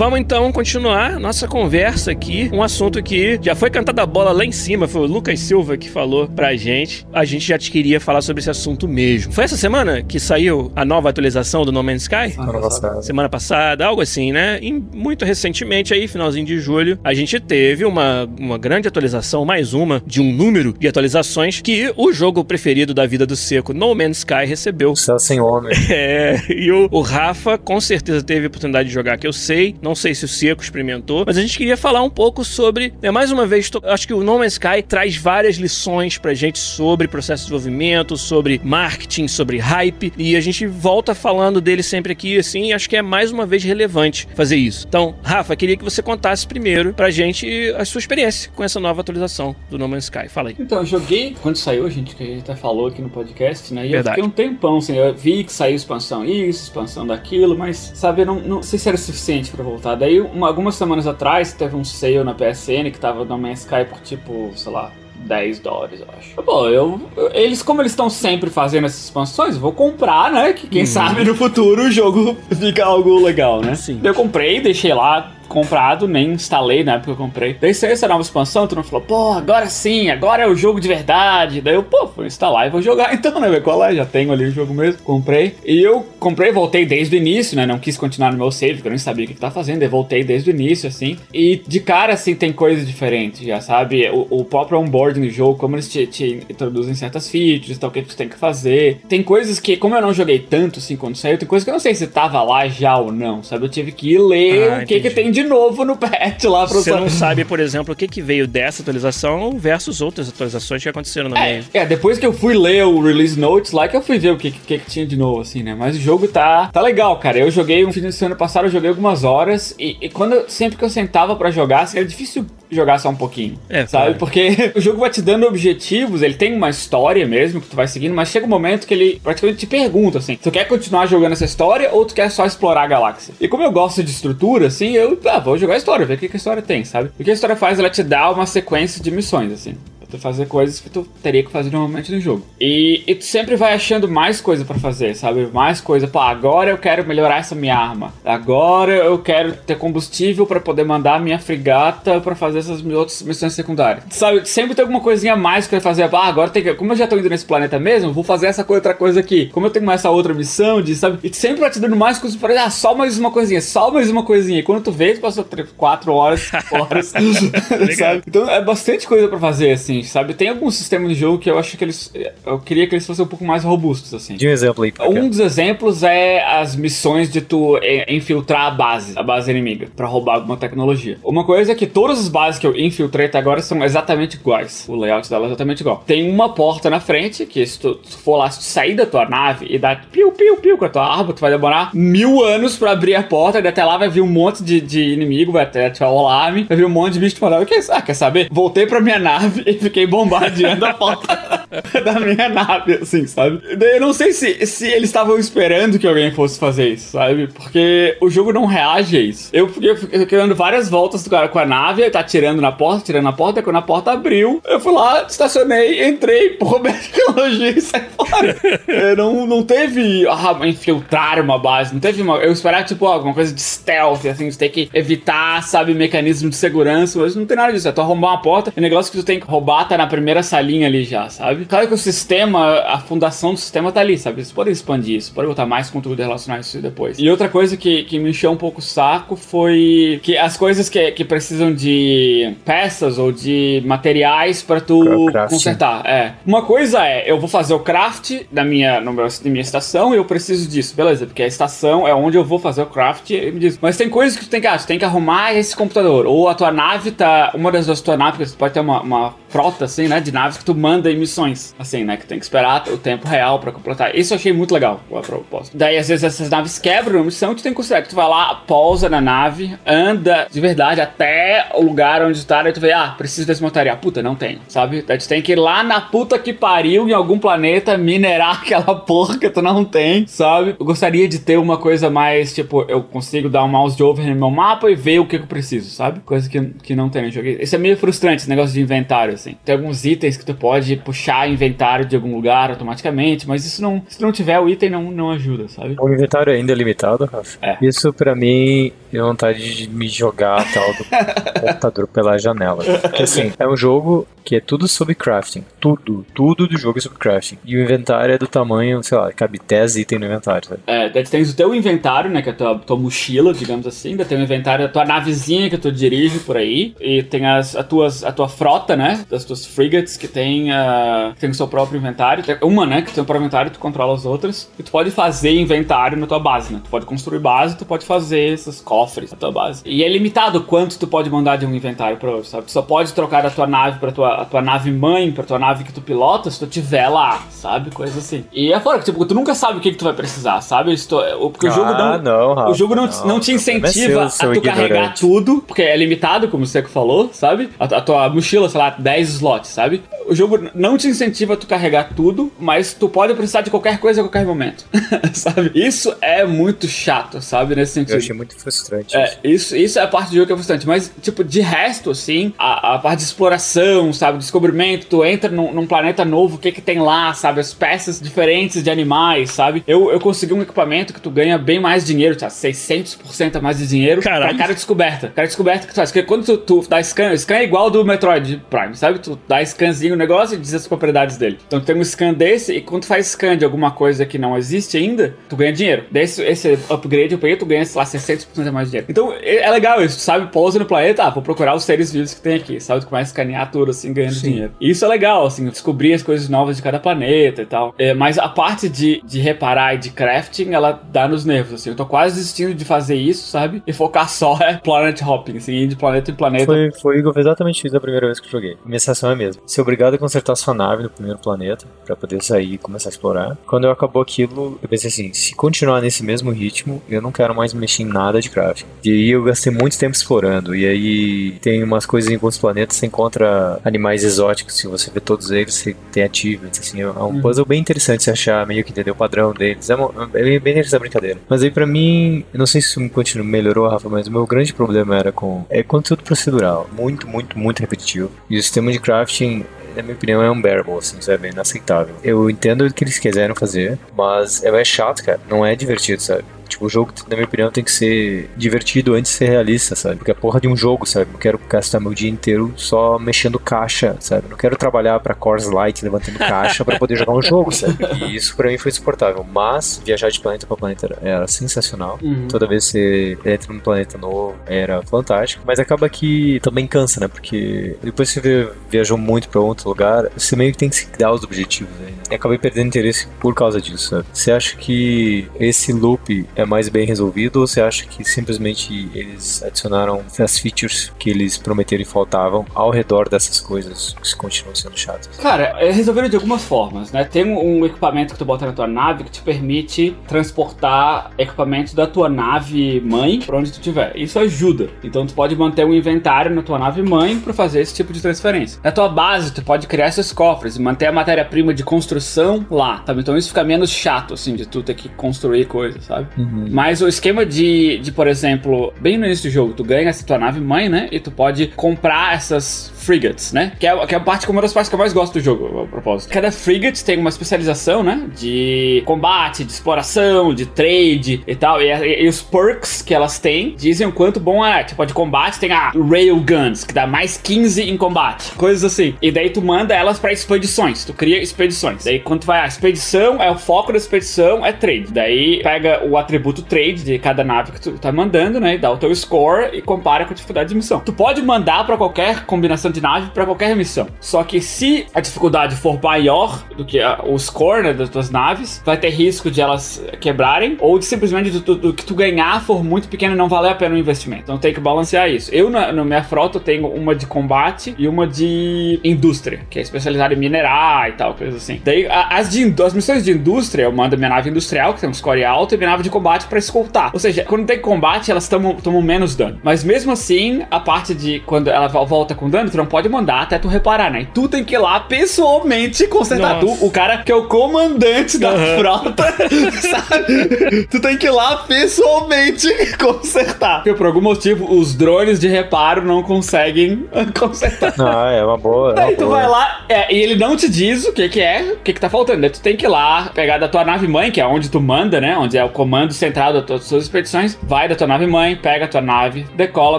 Vamos então continuar nossa conversa aqui. Um assunto que já foi cantada a bola lá em cima. Foi o Lucas Silva que falou pra gente. A gente já queria falar sobre esse assunto mesmo. Foi essa semana que saiu a nova atualização do No Man's Sky? Semana passada. Semana passada, algo assim, né? E muito recentemente, aí, finalzinho de julho, a gente teve uma, uma grande atualização, mais uma, de um número de atualizações que o jogo preferido da vida do Seco, No Man's Sky, recebeu. Céu sem homem. É, e o, o Rafa com certeza teve a oportunidade de jogar, que eu sei Não sei se o Seco experimentou, mas a gente queria falar um pouco sobre. Né, mais uma vez, tô, acho que o No Man's Sky traz várias lições pra gente sobre processo de desenvolvimento, sobre marketing, sobre hype, e a gente volta falando dele sempre aqui, assim, acho que é mais uma vez relevante fazer isso. Então, Rafa, queria que você contasse primeiro pra gente a sua experiência com essa nova atualização do No Man's Sky. Fala aí. Então, eu joguei quando saiu, a gente, que a gente até falou aqui no podcast, né? E Verdade. eu fiquei um tempão, assim, eu vi que saiu expansão isso, expansão daquilo, mas, sabe, eu não, não sei se era suficiente pra voltar. Daí, uma- algumas semanas atrás, teve um sale na PSN que tava no Man's Sky por, tipo, sei lá, 10 dólares, eu acho. Bom, eu, eu- eles, como eles estão sempre fazendo essas expansões, eu vou comprar, né? Que quem sabe no futuro o jogo fica algo legal, né? Sim. Eu comprei, deixei lá comprado, nem instalei na época que eu comprei. Daí saiu essa nova expansão, todo mundo falou, pô, agora sim, agora é o jogo de verdade. Daí eu, pô, vou instalar e vou jogar então, né? Ver qual é, já tenho ali o jogo mesmo. Comprei. E eu comprei, voltei desde o início, né? Não quis continuar no meu save, porque eu nem sabia o que que tá fazendo. Daí voltei desde o início, assim. E de cara, assim, tem coisas diferentes, já sabe? O, o próprio onboarding do jogo, como eles te, te introduzem certas features, tal, o que tu tem que fazer. Tem coisas que, como eu não joguei tanto, assim, quando saiu, tem coisas que eu não sei se tava lá já ou não, sabe? Eu tive que ir ler Ah, o que que entendi. tem de novo no patch lá eu Você não sabe, por exemplo, o que, que veio dessa atualização versus outras atualizações que aconteceram no É, meio. é, depois que eu fui ler o release notes lá, que eu fui ver o que, que, que tinha de novo, assim, né? Mas o jogo tá, tá legal, cara. Eu joguei um fim de semana passado, eu joguei algumas horas, e, e quando eu- sempre que eu sentava pra jogar, assim, era difícil jogar só um pouquinho. É, sabe? claro. Porque o jogo vai te dando objetivos, ele tem uma história mesmo que tu vai seguindo, mas chega um momento que ele praticamente te pergunta assim: tu quer continuar jogando essa história ou tu quer só explorar a galáxia? E como eu gosto de estrutura, assim, eu ah, vou jogar a história, ver o que, que a história tem, sabe? O que a história faz, ela te dá uma sequência de missões, assim. Tu fazer coisas que tu teria que fazer normalmente no jogo. E, e tu sempre vai achando mais coisa pra fazer, sabe? Mais coisa. Pô, agora eu quero melhorar essa minha arma. Agora eu quero ter combustível pra poder mandar minha frigata pra fazer essas outras missões secundárias. Sabe? Sempre tem alguma coisinha a mais que eu ia fazer. Ah, agora tem que. Como eu já tô indo nesse planeta mesmo, vou fazer essa outra coisa aqui. Como eu tenho essa outra missão de, sabe? E sempre vai te dando mais coisas pra ah, só mais uma coisinha, só mais uma coisinha. E quando tu vê, tu passou 4 horas, horas. sabe? Então é bastante coisa pra fazer, assim, sabe? Tem alguns sistemas de jogo que eu acho que eles. Eu queria que eles fossem um pouco mais robustos, assim. De um exemplo aí. Um cá. dos exemplos é as missões de tu eh, infiltrar a base, a base inimiga, pra roubar alguma tecnologia. Uma coisa é que todas as bases que eu infiltrei até agora são exatamente iguais. O layout dela é exatamente igual. Tem uma porta na frente, que se tu, se tu for lá, se tu sair da tua nave e dar piu, piu, piu com a tua arma, tu vai demorar mil anos pra abrir a porta, e até lá vai vir um monte de, de inimigo, vai até ativar o alarme, vai vir um monte de bicho te mandar. "O que é? Ah, quer saber? Voltei pra minha nave e fiquei bombardeando a porta da minha nave, assim, sabe? Eu não sei se, se eles estavam esperando que alguém fosse fazer isso, sabe? Porque o jogo não reage a isso. Eu fiquei, fiquei dando várias voltas cara com a nave, tá tirando na porta, tirando na porta, e quando a porta abriu, eu fui lá, estacionei, entrei, a tecnologia e saí fora. É, não, não teve ah, infiltrar uma base, não teve uma. Eu esperava, tipo, alguma coisa de stealth, assim, de ter que evitar, sabe, mecanismo de segurança, mas não tem nada disso. É tu arrombar uma porta, e o negócio que tu tem que roubar tá na primeira salinha ali já, sabe? Claro que o sistema, a fundação do sistema tá ali, sabe? Eles podem expandir isso, podem botar mais conteúdo relacionado a isso depois. E outra coisa que, que me encheu um pouco o saco foi que as coisas que, que precisam de peças ou de materiais pra tu consertar. É. Uma coisa é, eu vou fazer o craft da minha, no meu, da minha estação e eu preciso disso. Beleza, porque a estação é onde eu vou fazer o craft e me diz. Mas tem coisas que tu tem que, ah, tu tem que arrumar esse computador. Ou a tua nave tá. Uma das duas tuas naves, tu pode ter uma, uma frota, assim, né? De naves que tu manda em missões. Assim, né? Que tem que esperar o tempo real pra completar. Isso eu achei muito legal, a proposta. Daí, às vezes, essas naves quebram a missão e tu tem que considerar que tu vai lá, pausa na nave, anda de verdade até o lugar onde tu tá, daí tu vê, ah, preciso desse material. Puta, não tem, sabe? Daí tu tem que ir lá na puta que pariu em algum planeta minerar aquela porra que tu não tem, sabe? Eu gostaria de ter uma coisa mais, tipo, eu consigo dar um mouse over no meu mapa e ver o que eu preciso, sabe? Coisa que, que não tem no jogo. Isso é meio frustrante, esse negócio de inventário, assim. Tem alguns itens que tu pode puxar inventário de algum lugar automaticamente, mas isso não, se não tiver o item, não, não ajuda, sabe? O inventário ainda é limitado, Rafa. É. Isso pra mim deu vontade de me jogar a tal do computador pela janela. Porque assim, é um jogo que é tudo sobre crafting. Tudo, tudo do jogo é sobre crafting. E o inventário é do tamanho, sei lá, cabe 10 itens no inventário, sabe? É, daí tu tens o teu inventário, né? Que é a tua, tua mochila, digamos assim. Daí tem o inventário da tua navezinha que tu dirige por aí. E tem as, a, tuas, a tua frota, né? Das tuas frigates que tem, ah, que tem o seu próprio inventário. Tem uma, né? Que tem o próprio inventário e tu controla as outras. E tu pode fazer inventário na tua base, né? Tu pode construir base, tu pode fazer esses cofres cofres na tua base. E é limitado quanto tu pode mandar de um inventário para outro, sabe? Tu só pode trocar da tua nave para tua, a tua nave mãe, para tua nave que tu pilota, se tu tiver lá, sabe? Coisa assim. E é fora que, tipo, tu nunca sabe o que, que tu vai precisar, sabe? Isso, porque o jogo Ah, não. não, Rafa, o jogo não, não, não te é incentiva seu, seu a tu carregar ignorante. tudo, porque é limitado, como o Seco falou, sabe? A, a tua mochila, sei lá, 10 slots, sabe? O jogo não te incentiva a tu carregar tudo, mas tu pode precisar de qualquer coisa a qualquer momento, sabe? Isso é muito chato, sabe? Nesse sentido. Eu achei muito frustrante. É, isso. isso, é a parte do jogo que é frustrante. Mas, tipo, de resto, assim, a, a parte de exploração, sabe? Descobrimento, tu entra num, num planeta novo, o que que tem lá, sabe? As peças diferentes de animais, sabe? Eu, eu consegui um equipamento que tu ganha bem mais dinheiro, tá? 600% a mais de dinheiro Caralho. pra cada descoberta. Cada descoberta que tu faz. Porque quando tu, tu dá scan, o scan é igual ao do Metroid Prime, sabe? Tu dá scanzinho no negócio e diz as propriedades dele. Então tem um scan desse e quando tu faz scan de alguma coisa que não existe ainda, tu ganha dinheiro. Desse, esse upgrade eu peguei, tu ganha, sei lá, 600% a mais dinheiro. Então é é legal isso, sabe? Pousa no planeta, ah, vou procurar os seres vivos que tem aqui, sabe? Tu começa a escanear tudo assim, ganhando dinheiro. E isso é legal, assim, descobrir as coisas novas de cada planeta e tal. É, mas a parte de, de reparar e de crafting, ela dá nos nervos, assim. Eu tô quase desistindo de fazer isso, sabe? E focar só é planet hopping, assim, ir de planeta em planeta. Foi, foi exatamente isso a primeira vez que eu joguei. Minha sensação é a mesma. Ser obrigado a consertar sua nave no primeiro planeta pra poder sair e começar a explorar. Quando eu acabou aquilo, eu pensei assim: se continuar nesse mesmo ritmo, eu não quero mais mexer em nada de crafting. E aí eu gastei muito tempo explorando. E aí tem umas coisas em alguns planetas, você encontra animais exóticos. Se você vê todos eles, você tem achievements. Assim, é um puzzle bem interessante se achar meio que entender o padrão deles. É, uma, é bem interessante a brincadeira. Mas aí pra mim, eu não sei se isso continua, melhorou, Rafa, mas o meu grande problema era com. É conteúdo procedural. Muito, muito, muito repetitivo. E o sistema de crafting na minha opinião, é unbearable, assim, sabe? É inaceitável. Eu entendo o que eles quiseram fazer, mas é chato, cara. Não é divertido, sabe? Tipo, o jogo, na minha opinião, tem que ser divertido antes de ser realista, sabe? Porque é porra de um jogo, sabe? Não quero gastar meu dia inteiro só mexendo caixa, sabe? Não quero trabalhar pra Coors Light levantando caixa pra poder jogar um jogo, sabe? E isso pra mim foi insuportável. Mas viajar de planeta pra planeta era, era sensacional. Uhum. Toda vez que você entra num planeta novo era fantástico. Mas acaba que também cansa, né? Porque depois que você viajou muito pra outro lugar, você meio que tem que se dar os objetivos aí. né? E acabei perdendo interesse por causa disso, sabe? Você acha que esse loop é mais bem resolvido ou você acha que simplesmente eles adicionaram as features que eles prometeram e faltavam ao redor dessas coisas que continuam sendo chatas? Cara, é resolvido de algumas formas, né? Tem um, equipamento que tu bota na tua nave que te permite transportar equipamentos da tua nave mãe pra onde tu estiver. Isso ajuda. Então tu pode manter um inventário na tua nave mãe pra fazer esse tipo de transferência. Na tua base, tu pode criar esses cofres e manter a matéria-prima de construção lá, sabe? Então isso fica menos chato, assim, de tu ter que construir coisas, sabe? Mas o esquema de, de, por exemplo, bem no início do jogo, tu ganha essa tua nave mãe, né? E tu pode comprar essas frigates, né? Que é, que é a parte, uma das partes que eu mais gosto do jogo, a propósito. Cada frigate tem uma especialização, né? De combate, de exploração, de trade e tal. E, e- e os perks que elas têm dizem o quanto bom é. Tipo, de combate tem a Railguns, que dá mais 15 em combate. Coisas assim. E daí tu manda elas pra expedições. Tu cria expedições. Daí quando tu vai, a expedição é o foco da expedição, é trade. Daí pega o atributo trade de cada nave que tu tá mandando, né? E dá o teu score e compara com a dificuldade de missão. Tu pode mandar pra qualquer combinação de nave pra qualquer missão. Só que se a dificuldade for maior do que a- o score né, das tuas naves, vai ter risco de elas quebrarem ou de simplesmente do, do- do que tu ganhar for muito pequeno e não valer a pena o investimento. Então tem que balancear isso. Eu na, na minha frota tenho uma de combate e uma de indústria, que é especializada em minerar e tal, coisas assim. Daí a- as, de, as missões de indústria, eu mando minha nave industrial, que tem um score alto, e minha nave de combate pra escoltar. Ou seja, quando tem combate, elas tomam, menos dano. Mas mesmo assim, a parte de quando ela vo- volta com dano, tu não pode mandar até tu reparar, né? E tu tem que ir lá pessoalmente consertar. Tu, Nossa. o cara que é o comandante da Aham. frota, sabe? Tu tem que ir lá pessoalmente consertar. Porque por algum motivo os drones de reparo não conseguem consertar. Ah, é uma boa. É uma Aí tu boa. vai lá, é, e ele não te diz o que que é, o que que tá faltando. Daí tu tem que ir lá, pegar da tua nave mãe, que é onde tu manda, né? Onde é o comando central das tuas- suas expedições. Vai da tua nave mãe, pega a tua nave, decola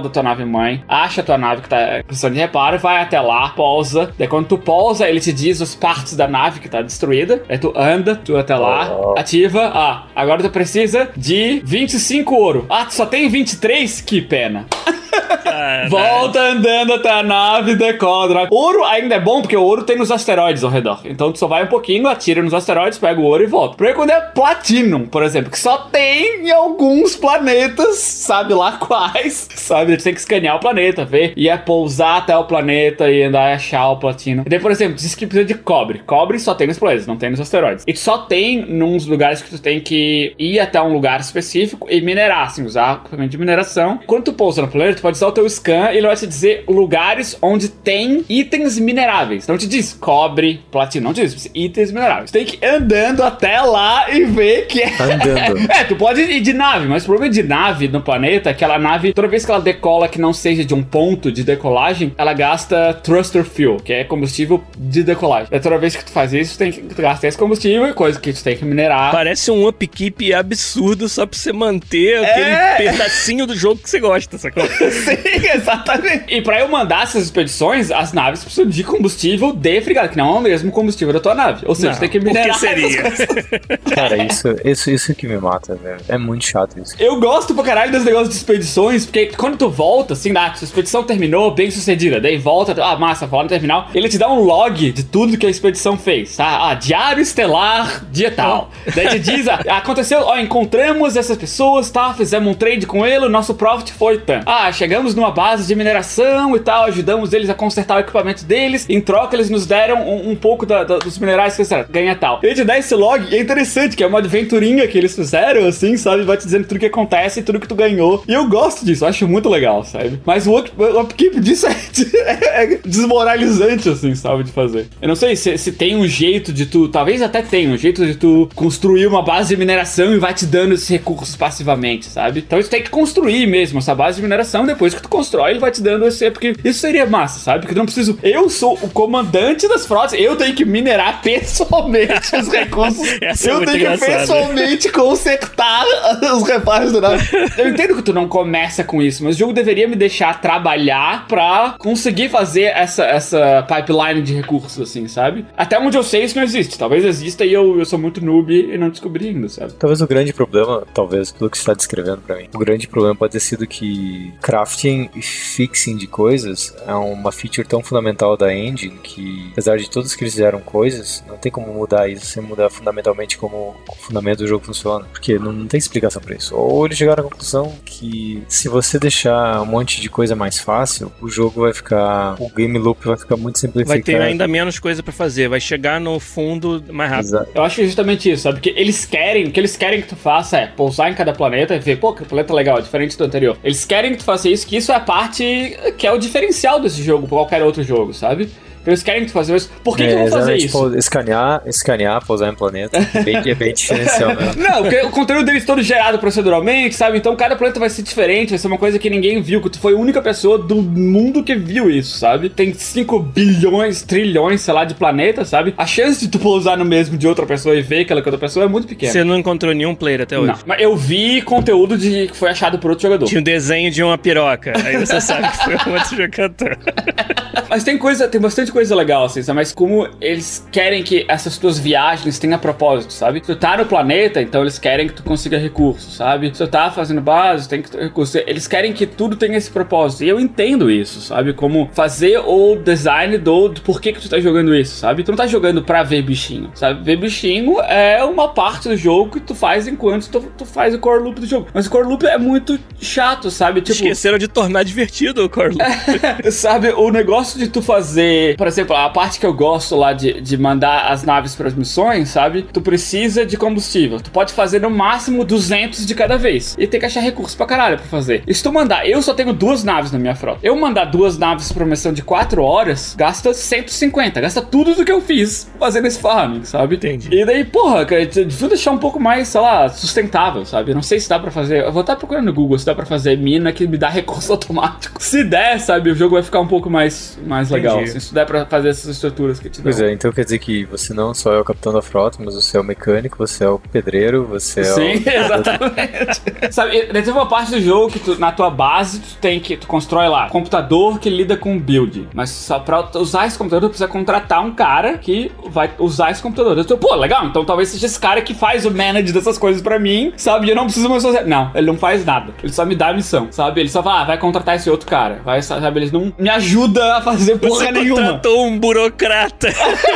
da tua nave mãe, acha a tua nave que tá precisando de reparo, vai até lá, pousa. Daí quando tu pousa, ele te diz as partes da nave que tá destruída. Aí tu anda, tu até lá, Oh. ativa. Ah, agora tu precisa de 25 ouro. Ah, tu só tem 23? Que pena. Caralho. Volta andando até a nave, decola. droga. Ouro ainda é bom porque o ouro tem nos asteroides ao redor. Então tu só vai um pouquinho, atira nos asteroides, pega o ouro e volta. Porque quando é Platinum, por exemplo, que só tem em alguns planetas, sabe lá quais, sabe? Gente tem que escanear o planeta, ver e é pousar até o planeta e andar e achar o Platinum. E daí, por exemplo, diz que precisa de cobre. Cobre só tem nos planetas, não tem nos asteroides. E só tem nos lugares que tu tem que ir até um lugar específico e minerar, assim, usar equipamento de mineração. Quando tu pousa no planeta, tu pode usar o teu scan e ele vai te dizer lugares onde tem itens mineráveis. Não te diz cobre, platina, não te diz itens mineráveis. Tu tem que ir andando até lá e ver que é. Andando. É, tu pode ir de nave, mas o problema de nave no planeta é que aquela nave, toda vez que ela decola que não seja de um ponto de decolagem, ela gasta thruster fuel, que é combustível de decolagem. E toda vez que tu faz isso, tu tem que tu gasta esse combustível, coisa que tu tem que minerar. Parece um upkeep absurdo só pra você manter aquele É. pedacinho do jogo que você gosta, sacou? Sim, exatamente. E pra eu mandar essas expedições, as naves precisam de combustível de frigata, que não é o mesmo combustível da tua nave. Ou seja, Não, tem que o que minerar. seria? Cara, isso, isso, isso que me mata, velho. É muito chato isso. Eu gosto pra caralho desse negócio de expedições, porque quando tu volta, assim, ah, sua expedição terminou bem sucedida, daí volta, ah, massa, fala no terminal, ele te dá um log de tudo que a expedição fez, tá? Ah, diário estelar, dia tal. Daí te diz, ah, aconteceu, ó, encontramos essas pessoas, tá? Fizemos um trade com ele, o nosso profit foi tanto. Ah, chegamos numa base de mineração e tal, ajudamos eles a consertar o equipamento deles, em troca eles nos deram um, um pouco da- da- dos minerais que eles ganha tal. Ele te dá esse log, e é interessante, que é uma aventurinha que eles fizeram, assim, sabe? Vai te dizendo tudo que acontece e tudo que tu ganhou. E eu gosto disso, acho muito legal, sabe? Mas o up- o upkeep disso é, é desmoralizante, assim, sabe? De fazer. Eu não sei se, se tem um jeito de tu, talvez até tenha um jeito de tu construir uma base de mineração e vai te dando esses recursos passivamente, sabe? Então tu tem que construir mesmo essa base de mineração, depois que tu constrói, ele vai te dando esse, porque isso seria massa, sabe? Porque eu não preciso, eu sou o comandante das frotas, eu tenho que minerar pessoalmente os recursos. Essa é eu muito tenho que pessoalmente consertar os reparos do nave. Eu entendo que tu não começa com isso, mas o jogo deveria me deixar trabalhar pra conseguir fazer essa, essa pipeline de recursos, assim, sabe? Até onde eu sei isso não existe. Talvez exista e eu, eu sou muito noob e não descobri ainda, sabe? Talvez o grande problema, talvez, pelo que você está descrevendo pra mim, o grande problema pode ter sido que crafting e fixing de coisas é uma feature tão fundamental da engine que, apesar de todos que eles fizeram coisas, não tem como mudar isso sem mudar fundamentalmente como o fundamento do jogo funciona. Porque não, não tem explicação pra isso. Ou eles chegaram à conclusão que se você deixar um monte de coisa mais fácil, o jogo vai ficar. O game loop vai ficar muito simplificado. Vai ter ainda menos coisa pra fazer, vai chegar no fundo mais rápido. Exato. Eu acho que é justamente isso, sabe? Porque eles querem, o que eles querem que tu faça é pousar em cada planeta e ver, pô, que planeta legal, diferente do anterior. Eles querem que tu faça isso, que isso é a parte que é o diferencial desse jogo pra qualquer outro jogo, sabe? Eles querem que tu faça isso. Por que, que eu vou fazer isso? pô, escanear, escanear, pousar em planeta. Bem, é bem diferencial mesmo. Não, porque o conteúdo deles todo gerado proceduralmente, sabe? Então cada planeta vai ser diferente, vai ser uma coisa que ninguém viu, que tu foi a única pessoa do mundo que viu isso, sabe? Tem 5 bilhões, trilhões, sei lá, de planetas, sabe? A chance de tu pousar no mesmo de outra pessoa e ver aquela outra pessoa é muito pequena. Você não encontrou nenhum player até hoje. Não, mas eu vi conteúdo de que foi achado por outro jogador. Tinha um desenho de uma piroca. Aí você sabe que foi um outro jogador. Mas tem coisa, tem bastante coisa legal, assim, sabe? Mas como eles querem que essas tuas viagens tenham propósito, sabe? Tu tá no planeta, então eles querem que tu consiga recursos, sabe? Se tu tá fazendo base, tem que ter recursos. Eles querem que tudo tenha esse propósito. E eu entendo isso, sabe? Como fazer o design do, do porquê que tu tá jogando isso, sabe? Tu não tá jogando pra ver bichinho, sabe? Ver bichinho é uma parte do jogo que tu faz enquanto tu, tu faz o core loop do jogo. Mas o core loop é muito chato, sabe? Tipo, Esqueceram de tornar divertido o Core Loop. Sabe, o negócio de tu fazer, por exemplo, a parte que eu gosto lá de, de mandar as naves para as missões, sabe? Tu precisa de combustível. Tu pode fazer no máximo 200 de cada vez. E tem que achar recursos pra caralho pra fazer. E se tu mandar, eu só tenho duas naves na minha frota. Eu mandar duas naves pra uma missão de 4 horas, gasta 150. Gasta tudo do que eu fiz fazendo esse farming, sabe? Entendi. E daí, porra, cara, devia deixar um pouco mais, sei lá, sustentável, sabe? Eu não sei se dá pra fazer. Eu vou estar procurando no Google se dá pra fazer mina que me dá recurso automático. Se der, sabe, o jogo vai ficar um pouco mais, mais legal. Assim, se der pra fazer essas estruturas que te dão. Pois é, então quer dizer que você não só é o capitão da frota, mas você é o mecânico, você é o pedreiro, você é Sim, o. exatamente. Sabe, tem uma parte do jogo que tu, na tua base tu tem que tu constrói lá computador que lida com build, mas só pra usar esse computador tu precisa contratar um cara que vai usar esse computador. Eu pô, legal, então talvez seja esse cara que faz o manage dessas coisas pra mim, sabe? Eu não preciso mais fazer. Não, ele não faz nada. Ele só me dá a missão, sabe? Ele só fala, ah, vai contratar esse outro cara. Vai, sabe? Eles não me ajuda a fazer porra nenhuma. Contratou um burocrata.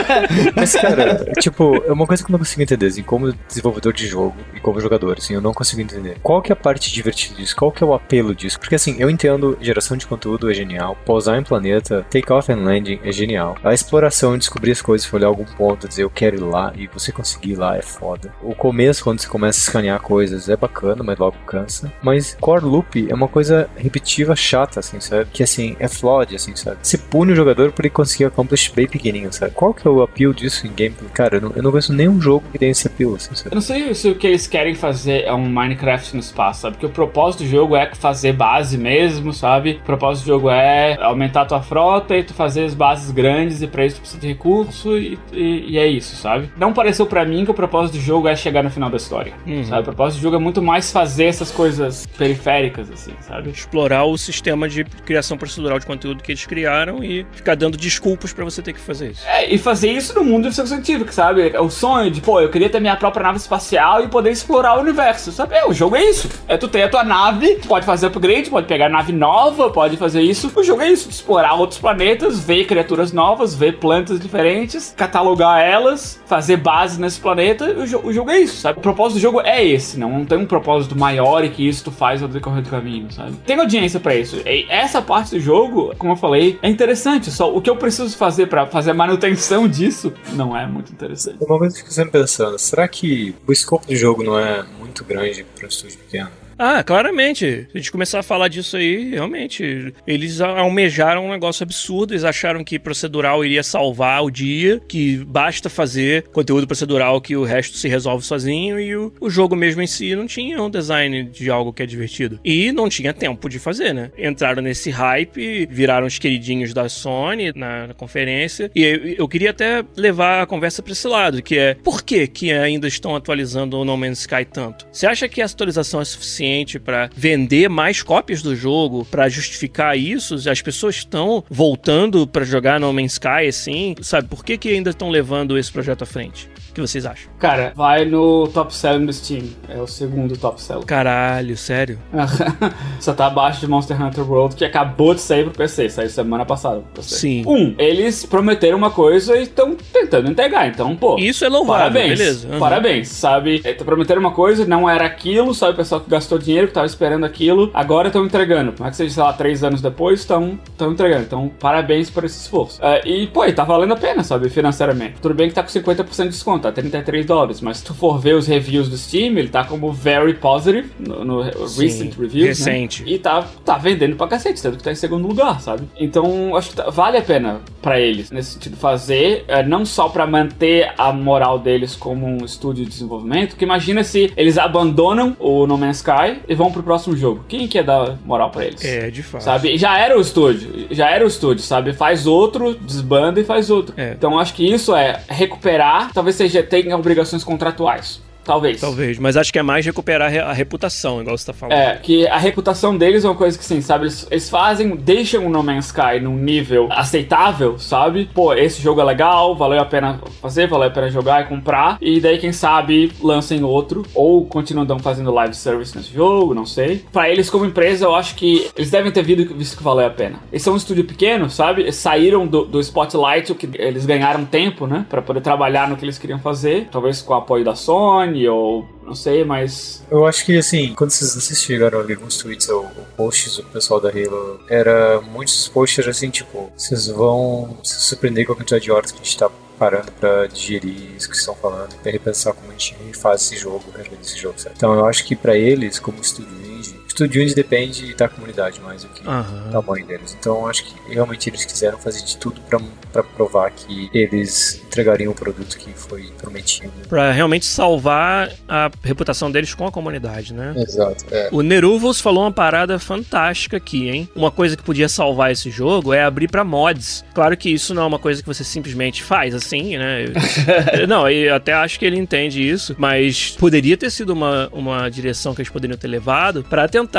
Mas, cara, tipo, é uma coisa que eu não consigo entender, assim, como desenvolvedor de jogo e como jogador, assim, eu não consigo entender. Qual que é a parte divertida disso? Qual que é o apelo disso? Porque, assim, eu entendo, geração de conteúdo é genial, pousar em planeta, take off and landing é genial. A exploração, descobrir as coisas, olhar algum ponto, dizer eu quero ir lá e você conseguir ir lá é foda. O começo, quando você começa a escanear coisas, é bacana, mas logo cansa. Mas core loop é uma coisa repetitiva, chata, assim, sabe? Que, assim, é flawed, assim, sabe? Você pune o jogador por ele conseguir accomplish bem pequenininho, sabe? Qual que é o appeal disso em gameplay? Cara, eu não, eu não conheço nenhum jogo que tenha esse appeal, assim, Eu sabe? não sei se o que eles querem fazer é um Minecraft no espaço, sabe? Porque o propósito do jogo é fazer base mesmo, sabe? O propósito do jogo é aumentar a tua frota e tu fazer as bases grandes e pra isso tu precisa de recurso e, e- e é isso, sabe? Não pareceu pra mim que o propósito do jogo é chegar no final da história, Uhum. sabe? O propósito do jogo é muito mais fazer essas coisas periféricas, assim, sabe? Explorar o sistema de criação procedural de conteúdo que eles criaram e ficar dando desculpas pra você ter que fazer isso. É, e fazer isso no mundo de ficção científica, sabe? É O sonho de, pô, eu queria ter minha própria nave espacial e poder explorar o universo, sabe? É, o jogo é isso. É tu ter a tua nave, tu pode fazer upgrade, pode pegar nave nova, pode fazer isso. O jogo é isso, explorar outros planetas, ver criaturas novas, ver plantas diferentes, catalogar elas, fazer base nesse planeta. O, jo- o jogo é isso, sabe? O propósito do jogo é esse, não, não tem um propósito maior e que isso tu faz ao decorrer do caminho, sabe? Tem audiência pra isso. E essa parte do jogo, como eu falei, é interessante. Só o que eu preciso fazer pra fazer a manutenção disso não é muito interessante. Uma coisa que eu sempre pensando, será que o escopo do jogo não é muito grande para um estúdio pequeno? Ah, claramente. Se a gente começar a falar disso aí, realmente, eles almejaram um negócio absurdo. Eles acharam que procedural iria salvar o dia, que basta fazer conteúdo procedural que o resto se resolve sozinho e o, o jogo mesmo em si não tinha um design de algo que é divertido. E não tinha tempo de fazer, né? Entraram nesse hype, viraram os queridinhos da Sony na, na conferência. E eu, eu queria até levar a conversa pra esse lado, que é por que que ainda estão atualizando o No Man's Sky tanto? Você acha que a atualização é suficiente pra vender mais cópias do jogo, pra justificar isso? As pessoas estão voltando pra jogar No Man's Sky assim, sabe? Por que que ainda estão levando esse projeto à frente? O que vocês acham? Cara, vai no top selling do Steam. É o segundo top selling. Caralho, sério? Só tá abaixo de Monster Hunter World, que acabou de sair pro PC, saiu semana passada pro PC. Sim. Um, eles prometeram uma coisa e estão tentando entregar, então, pô. Isso é louvável, Parabéns, beleza. Uhum. parabéns, sabe? É, prometeram uma coisa, não era aquilo, sabe? O pessoal que gastou dinheiro, que tava esperando aquilo, agora estão entregando. Como é que seja, sei lá, três anos depois, estão entregando. Então, parabéns por esse esforço. É, e, pô, e tá valendo a pena, sabe? Financeiramente. Tudo bem que tá com 50% de desconto, tá 33 dólares, mas se tu for ver os reviews do Steam, ele tá como very positive no, no Sim, recent reviews, recente. né? E tá, tá vendendo pra cacete, tanto que tá em segundo lugar, sabe? Então, acho que tá- vale a pena pra eles, nesse sentido, fazer, é, não só pra manter a moral deles como um estúdio de desenvolvimento, porque imagina se eles abandonam o No Man's Sky e vão pro próximo jogo. Quem que ia dar moral pra eles? É, de fato. Sabe? Já era o estúdio, já era o estúdio, sabe? Faz outro, desbanda e faz outro. É. Então acho que isso é recuperar, talvez seja tenha obrigações contratuais. Talvez. Talvez, mas acho que é mais recuperar a re- a reputação, igual você tá falando. É, que a reputação deles é uma coisa que, sim, sabe? Eles, eles fazem, deixam o No Man's Sky num nível aceitável, sabe? Pô, esse jogo é legal, valeu a pena fazer, valeu a pena jogar e comprar. E daí, quem sabe, lancem outro. Ou continuam fazendo live service nesse jogo, não sei. Pra eles, como empresa, eu acho que eles devem ter visto, visto que valeu a pena. Eles são um estúdio pequeno, sabe? Eles saíram do, do spotlight, o que eles ganharam tempo, né? Pra poder trabalhar no que eles queriam fazer. Talvez com o apoio da Sony ou não sei, mas Eu acho que, assim, quando vocês, chegaram a ler alguns tweets ou, ou posts do pessoal da Halo, era muitos posts assim, tipo, vocês vão se surpreender com a quantidade de horas que a gente tá parando pra digerir isso que estão falando, pra repensar como a gente faz esse jogo, realmente esse jogo, certo? Então eu acho que pra eles, como estúdio indie, estúdio indie depende da comunidade mais do que Aham. do tamanho deles. Então acho que realmente eles quiseram fazer de tudo pra, pra provar que eles entregariam o produto que foi prometido. Pra realmente salvar a reputação deles com a comunidade, né? Exato. É. O Neruvos falou uma parada fantástica aqui, hein? Uma coisa que podia salvar esse jogo é abrir pra mods. Claro que isso não é uma coisa que você simplesmente faz assim, né? não, eu até acho que ele entende isso, mas poderia ter sido uma, uma direção que eles poderiam ter levado pra tentar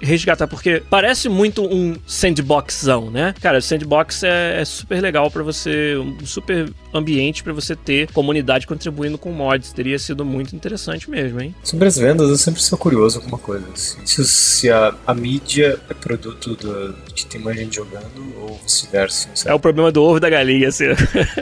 resgatar, porque parece muito um sandboxzão, né? Cara, sandbox é, é super legal pra você, um super ambiente pra você ter comunidade contribuindo com mods. Teria sido muito interessante mesmo, hein? Sobre as vendas, eu sempre sou curioso com uma coisa. assim. Se, se a, a mídia é produto do, que tem mais gente jogando ou vice-versa. É o problema do ovo da galinha, assim.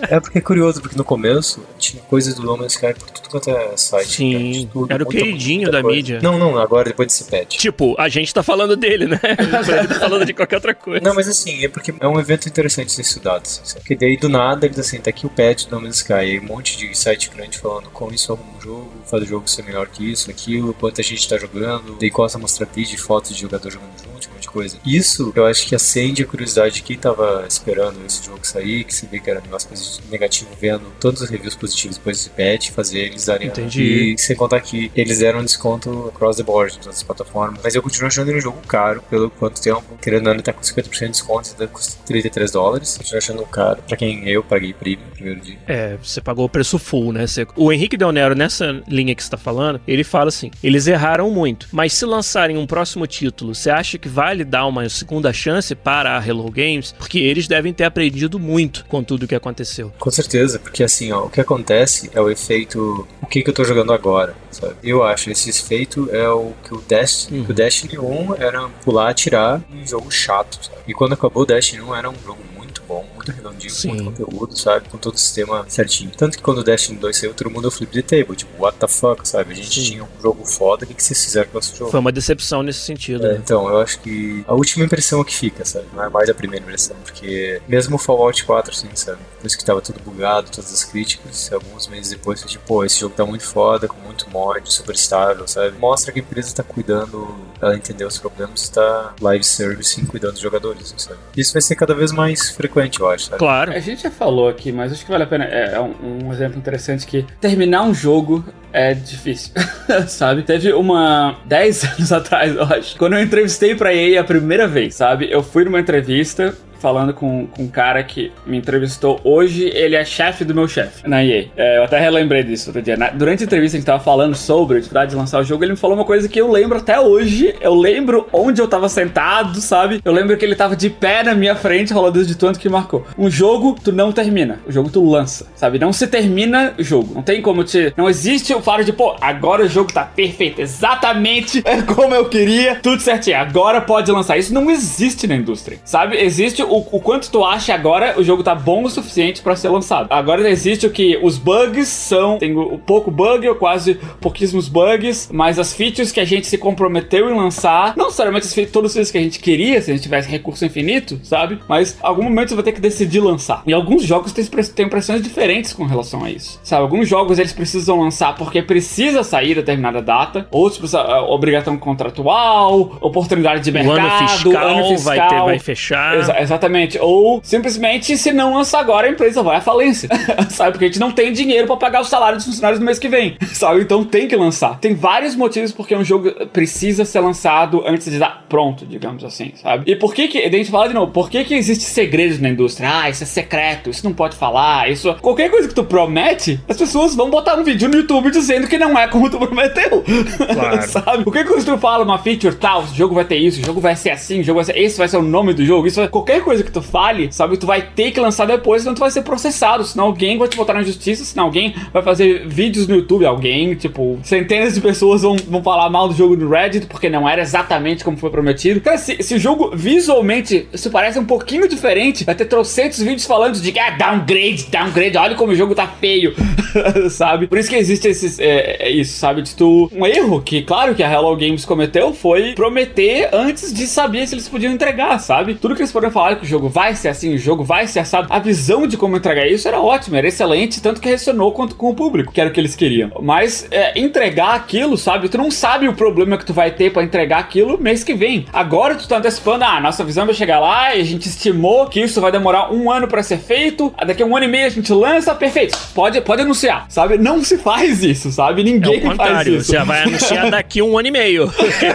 É porque é curioso, porque no começo tinha coisas do No Man's Sky por tudo quanto é site. Sim, tudo, era o queridinho da coisa. mídia. Não, não, agora depois desse patch. tipo, a gente tá falando dele, né? Ele tá falando de qualquer outra coisa. Não, mas assim, é porque é um evento interessante de ser estudado. Assim? Porque daí do nada eles assim, tá aqui o patch do No Man's Sky, um monte de site grande falando como isso arruma um jogo, faz o jogo ser melhor que isso, aquilo, quanta gente tá jogando, daí costa mostrar vídeo fotos de jogador jogando junto, um monte de coisa. Isso eu acho que acende a curiosidade de quem tava esperando esse jogo sair, que se vê que era um negócio negativo, vendo todos os reviews positivos depois desse patch, fazer eles darem. Entendi. E sem contar que eles deram um desconto across the board em todas as plataformas. Mas eu continuo achando ele um jogo caro, pelo quanto tempo. Querendo ou não, ele tá com 50% de desconto, ainda custa 33 dólares. Continuo achando caro. Pra quem eu paguei prêmio no primeiro É, você pagou o preço full, né? Você- O Henrique Del Nero, nessa linha que você tá falando, ele fala assim: eles erraram muito, mas se lançarem um próximo título, você acha que vale dar uma segunda chance para a Hello Games? Porque eles devem ter aprendido muito com tudo que aconteceu. Com certeza, porque assim, ó, o que acontece é o efeito. O que, que eu tô jogando agora, sabe? Eu acho esse efeito é o que o Destiny. Uhum. O Destiny 1 era pular, atirar um jogo chato, sabe? E quando acabou o Destiny 1 era um jogo muito bom, muito redondinho, com Sim. muito conteúdo, sabe? Com todo o sistema certinho. Tanto que quando o Destiny 2 saiu, todo mundo flip the table, tipo, what the fuck, sabe? A gente Sim. tinha um jogo foda, o que, que vocês fizeram com esse jogo? Foi uma decepção nesse sentido. É, né? então, eu acho que a última impressão é que fica, sabe? Não é mais a primeira impressão, porque mesmo o Fallout 4, assim, sabe? Depois que tava tudo bugado, todas as críticas, alguns meses depois, foi tipo, pô, esse jogo tá muito foda, com muito mod, super estável, sabe? Mostra que a empresa tá cuidando, ela entendeu os problemas, tá live service cuidando dos jogadores, assim, sabe? Isso vai ser cada vez mais frequente, eu acho, sabe? Claro. A gente já falou aqui, mas acho que vale a pena. É, é um, um exemplo interessante que terminar um jogo é difícil, sabe? Teve uma 10 anos atrás, eu acho, quando eu entrevistei pra EA a primeira vez, sabe? Eu fui numa entrevista falando com, com um cara que me entrevistou hoje, ele é chefe do meu chefe na EA. É, eu até relembrei disso outro dia. Na- durante a entrevista a gente tava falando sobre a dificuldade de lançar o jogo, ele me falou uma coisa que eu lembro até hoje. Eu lembro onde eu tava sentado, sabe? Eu lembro que ele tava de pé na minha frente, rolando de tanto que marcou. Um jogo, tu não termina. O jogo tu lança, sabe? Não se termina o jogo. Não tem como te. Não existe o fato de, pô, agora o jogo tá perfeito, exatamente como eu queria, tudo certinho. Agora pode lançar. Isso não existe na indústria, sabe? Existe o, o quanto tu acha agora o jogo tá bom o suficiente pra ser lançado. Agora existe o que os bugs são. Tem pouco bug ou quase pouquíssimos bugs, mas as features que a gente se comprometeu em lançar, não necessariamente as features, as features que a gente queria, se a gente tivesse recurso infinito, sabe? Mas algum momento você vai ter que decidir lançar. E alguns jogos têm, têm pressões diferentes com relação a isso, sabe? Alguns jogos eles precisam lançar porque precisa sair determinada data, outros precisa ah, obrigação contratual, oportunidade de O mercado, ano fiscal, ano vai, ter, vai fechar. Exa- exatamente. Ou simplesmente, se não lançar agora, a empresa vai à falência. sabe? Porque a gente não tem dinheiro pra pagar o salário dos funcionários no mês que vem. Sabe? Então tem que lançar. Tem vários motivos porque um jogo precisa ser lançado antes de estar pronto, digamos assim, sabe? E por que que. A gente fala de novo, por que que existe segredos na indústria? Ah, isso é secreto, isso não pode falar, isso. Qualquer coisa que tu promete, as pessoas vão botar um vídeo no YouTube dizendo que não é como tu prometeu. Claro. sabe? Por que quando tu fala uma feature tal, o jogo vai ter isso, o jogo vai ser assim, o jogo vai ser. Esse vai ser o nome do jogo, isso vai... Qualquer coisa que tu fale, sabe, tu vai ter que lançar depois, senão tu vai ser processado. Senão alguém vai te botar na justiça, senão alguém vai fazer vídeos no YouTube, alguém, tipo, centenas de pessoas vão, vão falar mal do jogo no Reddit porque não era exatamente como foi prometido. Cara, se, se o jogo visualmente se parece um pouquinho diferente, vai ter trocentos vídeos falando de ah, downgrade, downgrade, olha como o jogo tá feio, sabe? Por isso que existe esses, é, é isso, sabe? De tu, um erro que, claro, que a Hello Games cometeu foi prometer antes de saber se eles podiam entregar, sabe? Tudo que eles poderiam falar que o jogo vai ser assim, o jogo vai ser assado. A visão de como entregar isso era ótima, era excelente, tanto que ressonou quanto com o público, que era o que eles queriam. Mas é, entregar aquilo, sabe? Tu não sabe o problema que tu vai ter para entregar aquilo mês que vem. Agora tu tá antecipando, ah, nossa visão vai chegar lá e a gente estimou que isso vai demorar um ano para ser feito, daqui a um ano e meio a gente lança, perfeito. Pode, pode anunciar, sabe? Não se faz isso, sabe? Ninguém é o faz isso. Você vai anunciar daqui um ano e meio.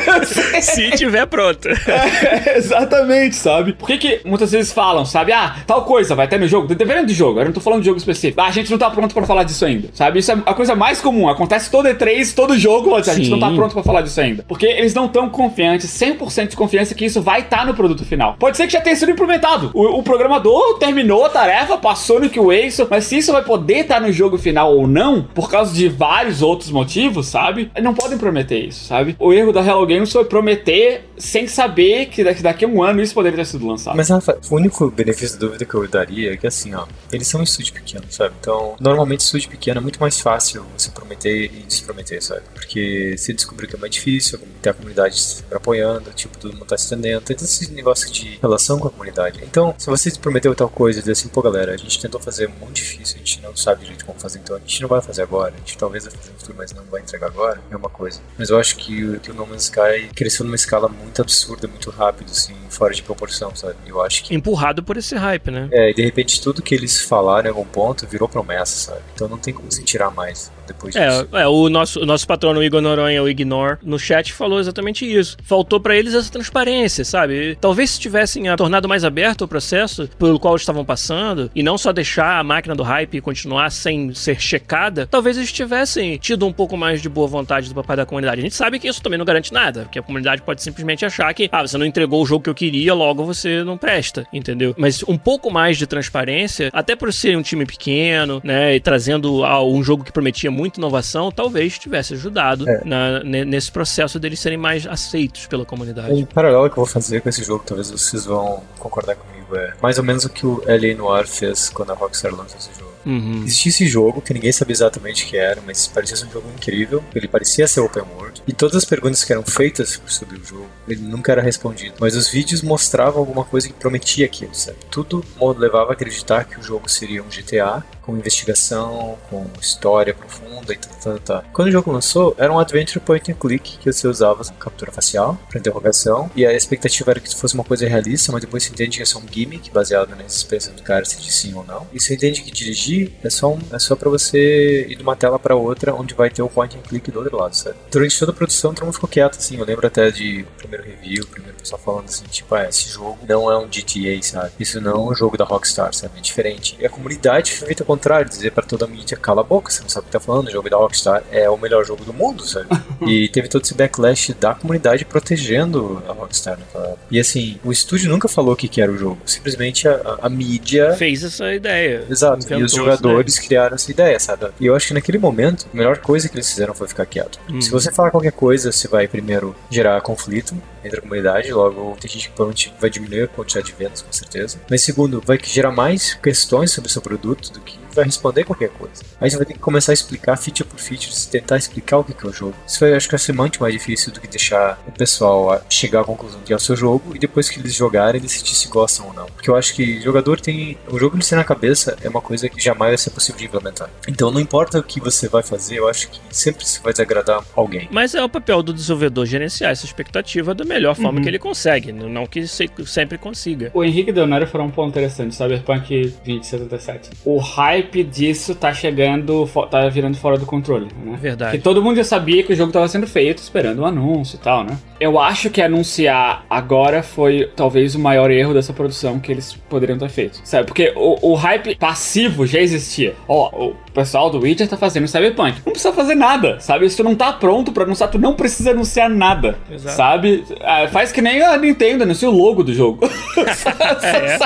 se tiver pronto. É, exatamente, sabe? Por que, que muitas vezes falam, sabe? Ah, tal coisa vai ter no jogo, dependendo do jogo, eu não tô falando de jogo específico. Ah, a gente não tá pronto pra falar disso ainda, sabe? Isso é a coisa mais comum, acontece todo E3, todo jogo, a gente não tá pronto pra falar disso ainda. Porque eles não tão confiantes, 100% de confiança que isso vai estar tá no produto final. Pode ser que já tenha sido implementado. O, o programador terminou a tarefa, passou no QA, mas se isso vai poder estar tá no jogo final ou não, por causa de vários outros motivos, sabe? Não podem prometer isso, sabe? O erro da Hello Games foi prometer sem saber que daqui, daqui a um ano isso poderia ter sido lançado. Mas, Rafa, o único benefício da dúvida que eu daria é que, assim, ó, eles são um estúdio pequeno, sabe? Então, normalmente, estúdio pequeno é muito mais fácil você prometer e desprometer, sabe? Porque se descobrir que é mais difícil, ter a comunidade apoiando, tipo, todo mundo tá estendendo, tem esse negócio de relação com a comunidade. Então, se você prometeu tal coisa e dizer assim, pô, galera, a gente tentou fazer muito difícil, a gente não sabe direito como fazer, então a gente não vai fazer agora, a gente talvez vai fazer no futuro, mas não vai entregar agora, é uma coisa. Mas eu acho que, que o No Man's Sky cresceu numa escala muito absurda, muito rápido, assim, fora de proporção, sabe? Eu acho que. Empurrado por esse hype, né? É, e de repente tudo que eles falaram em algum ponto virou promessa, sabe? Então não tem como se tirar mais depois é, disso. É, o nosso, o nosso patrono Igor Noronha, o Ignore, no chat falou exatamente isso. Faltou para eles essa transparência, sabe? Talvez se tivessem tornado mais aberto o processo pelo qual estavam passando, e não só deixar a máquina do hype continuar sem ser checada, talvez eles tivessem tido um pouco mais de boa vontade do papai da comunidade. A gente sabe que isso também não garante nada, porque a comunidade pode simplesmente achar que, ah, você não entregou o jogo que eu queria, logo você não presta, entendeu? Mas um pouco mais de transparência, até por ser um time pequeno, né, e trazendo um jogo que prometia muita inovação, talvez tivesse ajudado é. na, nesse processo deles serem mais aceitos pela comunidade. Um paralelo que eu vou fazer com esse jogo, talvez vocês vão concordar comigo, é mais ou menos o que o L.A. Noir fez quando a Rockstar lançou esse jogo. Uhum. Existia esse jogo que ninguém sabia exatamente o que era, mas parecia ser um jogo incrível. Ele parecia ser open world. E todas as perguntas que eram feitas sobre o jogo, ele nunca era respondido. Mas os vídeos mostravam alguma coisa que prometia aquilo, sabe? Tudo levava a acreditar que o jogo seria um GTA com investigação, com história profunda e tal, tal, Quando o jogo lançou, era um adventure point and click que você usava captura facial para interrogação e a expectativa era que fosse uma coisa realista, mas depois você entende que é só um gimmick baseado na experiência do cara se diz sim ou não. E você entende que dirigir é só um, é só para você ir de uma tela para outra onde vai ter o point and click do outro lado, sabe? Durante toda a produção, todo mundo ficou quieto assim. Eu lembro até de primeiro review, primeiro pessoal falando assim, tipo, ah, esse jogo não é um GTA, sabe? Isso não é um jogo da Rockstar, sabe? É diferente. E a comunidade feita contrário, dizer para toda a mídia, cala a boca, você não sabe o que tá falando, o jogo da Rockstar é o melhor jogo do mundo, sabe? e teve todo esse backlash da comunidade protegendo a Rockstar naquela época. E assim, o estúdio nunca falou o que, que era o jogo, simplesmente a, a, a mídia... Fez essa ideia. Exato, e os jogadores criaram essa ideia, sabe? E eu acho que naquele momento, a melhor coisa que eles fizeram foi ficar quieto. Hum. Se você falar qualquer coisa, você vai primeiro gerar conflito entre a comunidade, logo tem gente que provavelmente vai diminuir a quantidade de vendas, com certeza. Mas segundo, vai gerar mais questões sobre o seu produto do que vai responder qualquer coisa. Aí você vai ter que começar a explicar feature por feature, tentar explicar o que é o jogo. Isso vai, acho que vai ser muito mais difícil do que deixar o pessoal chegar à conclusão que é o seu jogo e depois que eles jogarem decidir se gostam ou não. Porque eu acho que jogador tem. O jogo ele ser na cabeça é uma coisa que jamais vai ser possível de implementar. Então não importa o que você vai fazer, eu acho que sempre você vai desagradar alguém. Mas é o papel do desenvolvedor gerenciar essa expectativa da melhor forma uhum. que ele consegue, não que sempre consiga. O Henrique Leonardo falou um ponto interessante, Cyberpunk 2077. O hype hype disso tá chegando, tá virando fora do controle, né? Verdade. Porque todo mundo já sabia que o jogo tava sendo feito, esperando um anúncio e tal, né? Eu acho que anunciar agora foi talvez o maior erro dessa produção que eles poderiam ter feito, sabe? Porque o, o hype passivo já existia. Ó, o pessoal do Witcher tá fazendo Cyberpunk. Não precisa fazer nada, sabe? Se tu não tá pronto pra anunciar, tu não precisa anunciar nada, Exato. sabe? Ah, faz que nem a Nintendo anuncia o logo do jogo. é.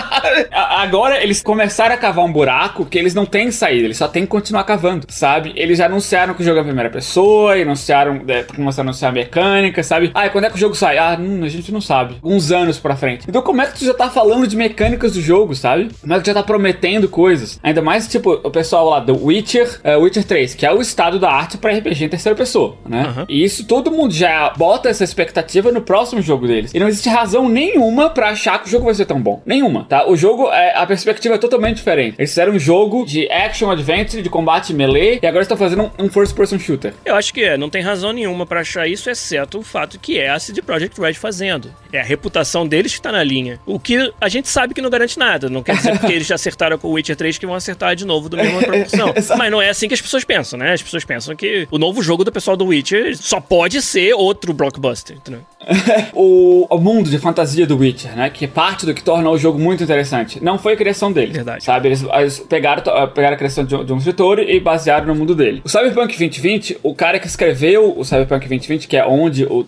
Agora eles começaram a cavar um buraco que eles não têm saída, eles só têm que continuar cavando, sabe? Eles já anunciaram que o jogo é a primeira pessoa, anunciaram, é, começaram a anunciar a mecânica, sabe? Ah, quando quando é que o jogo sai? Ah, hum, a gente não sabe. Uns anos pra frente. Então como é que tu já tá falando de mecânicas do jogo, sabe? Como é que tu já tá prometendo coisas? Ainda mais, tipo, o pessoal lá do Witcher, uh, Witcher 3, que é o estado da arte pra RPG em terceira pessoa, né? Uhum. E isso todo mundo já bota essa expectativa no próximo jogo deles. E não existe razão nenhuma pra achar que o jogo vai ser tão bom. Nenhuma, tá? O jogo, é, a perspectiva é totalmente diferente. Eles fizeram um jogo de action adventure, de combate melee, e agora estão fazendo um, um first person shooter. Eu acho que é, não tem razão nenhuma pra achar isso, exceto o fato que é a CD Projekt Red fazendo. É a reputação deles que tá na linha. O que a gente sabe que não garante nada. Não quer dizer porque eles já acertaram com o Witcher 3 que vão acertar de novo da mesma proporção. Mas não é assim que as pessoas pensam, né? As pessoas pensam que o novo jogo do pessoal do Witcher só pode ser outro blockbuster, entendeu? o, o, mundo de fantasia do Witcher, né? Que é parte do que torna o jogo muito interessante. Não foi a criação dele. Verdade. Sabe? Eles, eles pegaram, pegaram a criação de, de um escritor e basearam no mundo dele. O Cyberpunk 2020, o cara que escreveu o Cyberpunk 2020, que é onde o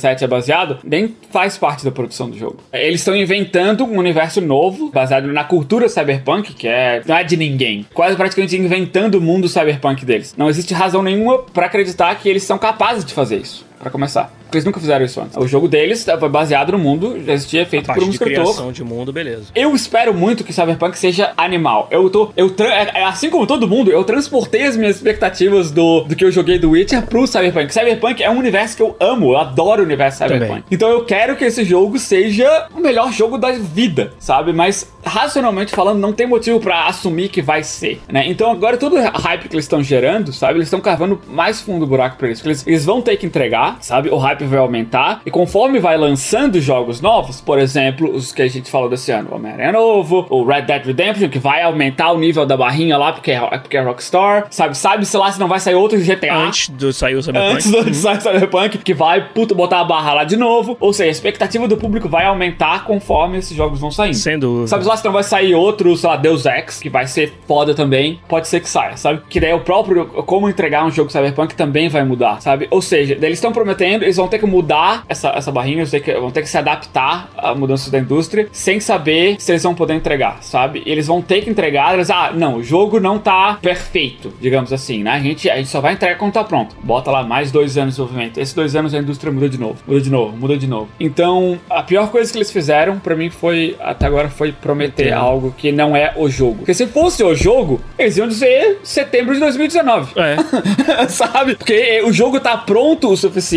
2077 é baseado, nem faz parte da produção do jogo. Eles estão inventando um universo novo, baseado na cultura cyberpunk, que é, não é de ninguém. Quase praticamente inventando o mundo cyberpunk deles. Não existe razão nenhuma para acreditar que eles são capazes de fazer isso, para começar. Porque eles nunca fizeram isso antes. O jogo deles foi baseado no mundo, já existia feito por um de escritor. criação de mundo, beleza. Eu espero muito que Cyberpunk seja animal. Eu tô. Eu é, assim como todo mundo, eu transportei as minhas expectativas do, do que eu joguei do Witcher pro Cyberpunk. Cyberpunk é um universo que eu amo, eu adoro o universo Cyberpunk. Também. Então eu quero que esse jogo seja o melhor jogo da vida, sabe? Mas racionalmente falando, não tem motivo para assumir que vai ser, né? Então agora todo o hype que eles estão gerando, sabe? Eles estão cavando mais fundo do buraco pra eles. Eles, eles vão ter que entregar, sabe? O hype vai aumentar. E conforme vai lançando jogos novos, por exemplo, os que a gente falou desse ano, o Homem-Aranha Novo, o Red Dead Redemption, que vai aumentar o nível da barrinha lá, porque é, porque é Rockstar, sabe? Sabe-se lá se não vai sair outro GTA. Antes do sair o Cyberpunk. Antes do sair o Cyberpunk, que vai, puto, botar a barra lá de novo. Ou seja, a expectativa do público vai aumentar conforme esses jogos vão saindo. Sem dúvida. Sabe lá se não vai sair outro, sei lá, Deus Ex, que vai ser foda também. Pode ser que saia, sabe? Que daí o próprio como entregar um jogo Cyberpunk também vai mudar, sabe? Ou seja, eles estão prometendo, eles vão ter que mudar essa, essa barrinha, eles vão ter, que, se adaptar a mudanças da indústria, sem saber se eles vão poder entregar, sabe? Eles vão ter que entregar, eles, ah, não, o jogo não tá perfeito, digamos assim, né? A gente, a gente só vai entregar quando tá pronto. Bota lá mais dois anos de desenvolvimento. Esses dois anos a indústria muda de novo, muda de novo, muda de novo. Então, a pior coisa que eles fizeram, para mim, foi, até agora, foi prometer Entendo. algo que não é o jogo. Porque se fosse o jogo, eles iam dizer setembro de 2019. É. Sabe? Porque o jogo tá pronto o suficiente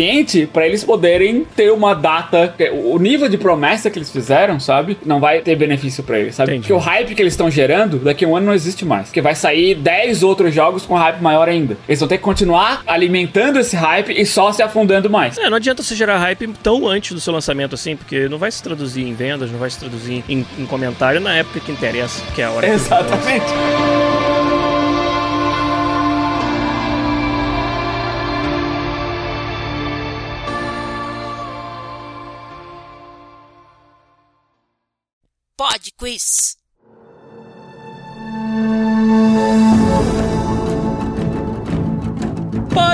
para eles poderem ter uma data. O nível de promessa que eles fizeram, sabe? Não vai ter benefício para eles, sabe? Entendi. Porque o hype que eles estão gerando, daqui a um ano não existe mais. Porque vai sair 10 outros jogos com hype maior ainda. Eles vão ter que continuar alimentando esse hype e só se afundando mais. É, não adianta você gerar hype tão antes do seu lançamento assim, porque não vai se traduzir em vendas, não vai se traduzir em, em comentário na época que interessa, que é a hora que Pod Quiz.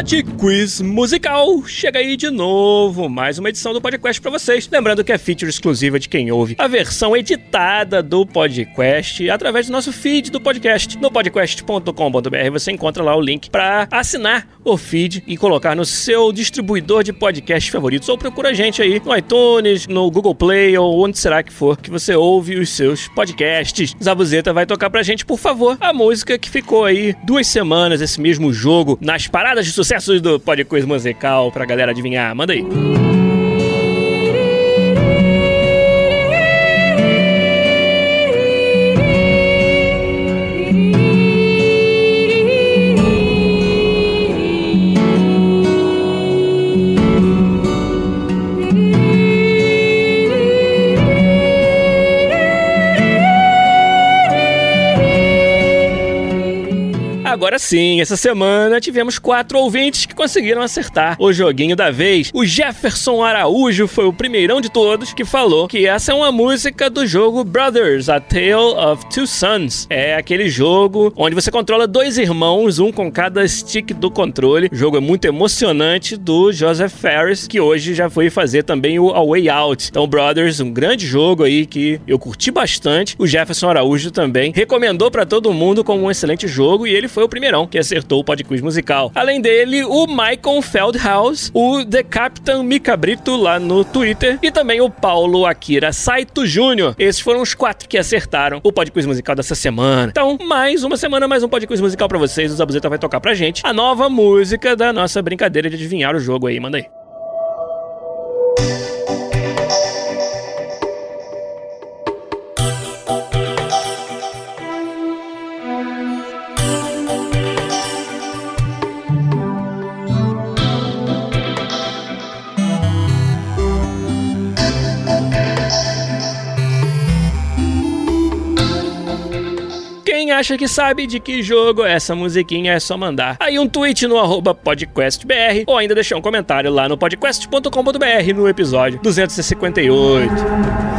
Pod Quiz Musical chega aí de novo, mais uma edição do podcast pra vocês. Lembrando que é feature exclusiva de quem ouve a versão editada do podcast através do nosso feed do podcast. No podcast.com.br você encontra lá o link pra assinar o feed e colocar no seu distribuidor de podcasts favoritos ou procura a gente aí no iTunes, no Google Play ou onde será que for que você ouve os seus podcasts. Zabuzeta vai tocar pra gente, por favor, a música que ficou aí duas semanas esse mesmo jogo nas paradas de sucessos do Pod Quiz Musical pra galera adivinhar. Manda aí. Agora sim, essa semana tivemos quatro ouvintes que conseguiram acertar o joguinho da vez. O Jefferson Araújo foi o primeirão de todos que falou que essa é uma música do jogo Brothers, A Tale of Two Sons. É aquele jogo onde você controla dois irmãos, um com cada stick do controle. O jogo é muito emocionante do Joseph Ferris, que hoje já foi fazer também o A Way Out. Então, Brothers, um grande jogo aí que eu curti bastante. O Jefferson Araújo também recomendou pra todo mundo como um excelente jogo e ele foi o primeirão que acertou o podcast musical. Além dele, o Michael Feldhaus, o The Captain Micabrito lá no Twitter e também o Paulo Akira Saito Júnior. Esses foram os quatro que acertaram o podcast musical dessa semana. Então, mais uma semana, mais um podcast musical para vocês. O Zabuzeta vai tocar pra gente a nova música da nossa brincadeira de adivinhar o jogo aí. Manda aí. Acha que sabe de que jogo essa musiquinha é só mandar aí um tweet no arroba podcastbr ou ainda deixar um comentário lá no podcast.com.br no episódio 258.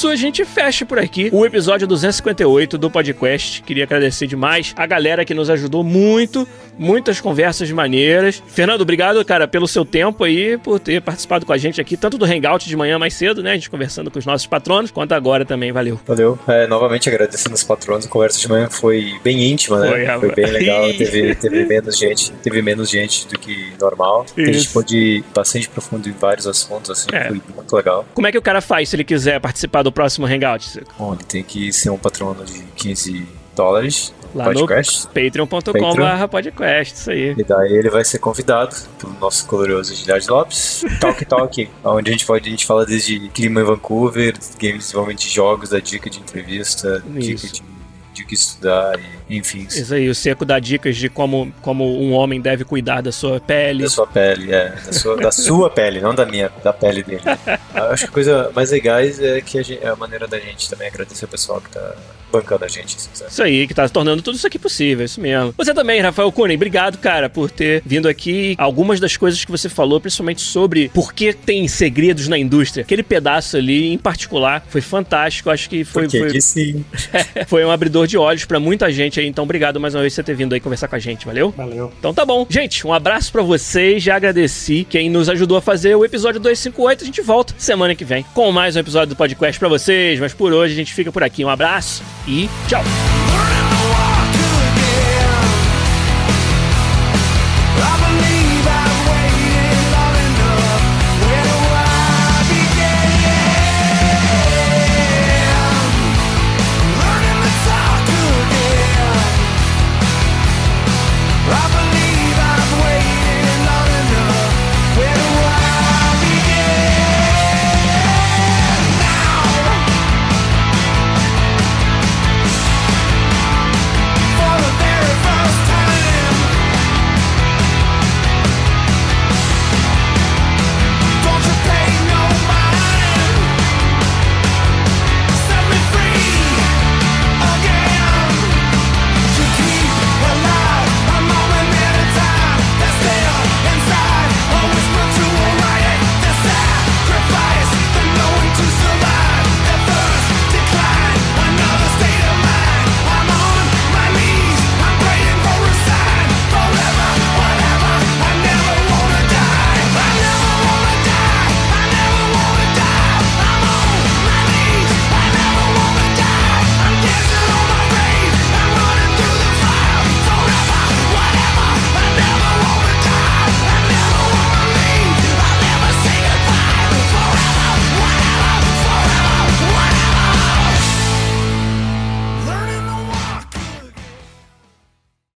Isso, a gente fecha por aqui o episódio 258 do podcast. Queria agradecer demais a galera que nos ajudou muito, muitas conversas maneiras. Fernando, obrigado, cara, pelo seu tempo aí, por ter participado com a gente aqui, tanto do Hangout de manhã mais cedo, né? A gente conversando com os nossos patronos, quanto agora também. Valeu. Valeu. É, novamente agradecendo os patronos. A conversa de manhã foi bem íntima, né? Foi, Foi, bem legal. teve, teve menos gente, teve menos gente do que normal. A gente Isso. pôde ir bastante profundo em vários assuntos, assim, É. foi muito legal. Como é que o cara faz se ele quiser participar do próximo Hangout? Bom, ele tem que ser um patrono de 15 dólares no Lá no podcast. patreon.com.br podcast, isso aí. E daí ele vai ser convidado pelo nosso glorioso Gilhard Lopes, Talk Talk, onde a gente pode, a gente fala desde clima em Vancouver, games desenvolvimento de jogos, da dica de entrevista, dica de, de que estudar, e, enfim, Isso aí, o Seco dá dicas de como, como um homem deve cuidar da sua pele. da sua pele, é, da sua, da sua pele, não da minha, da pele dele. Acho que a coisa mais legais é que a, gente, é a maneira da gente também agradecer o pessoal que tá bancando a gente, assim, sabe? Isso aí, que tá tornando tudo isso aqui possível, isso mesmo. Você também, Rafael Kunen, obrigado, cara, por ter vindo aqui. Algumas das coisas que você falou, principalmente sobre por que tem segredos na indústria. Aquele pedaço ali, em particular, foi fantástico. Acho que foi, Porque foi, que sim. foi um abridor de olhos pra muita gente aí. Então, obrigado mais uma vez por você ter vindo aí conversar com a gente, valeu? Valeu. Então tá bom. Gente, um abraço pra vocês. Já agradeci quem nos ajudou a fazer o episódio 258. A gente volta semana que vem com mais um episódio do podcast pra vocês. Mas por hoje a gente fica por aqui. Um abraço e tchau.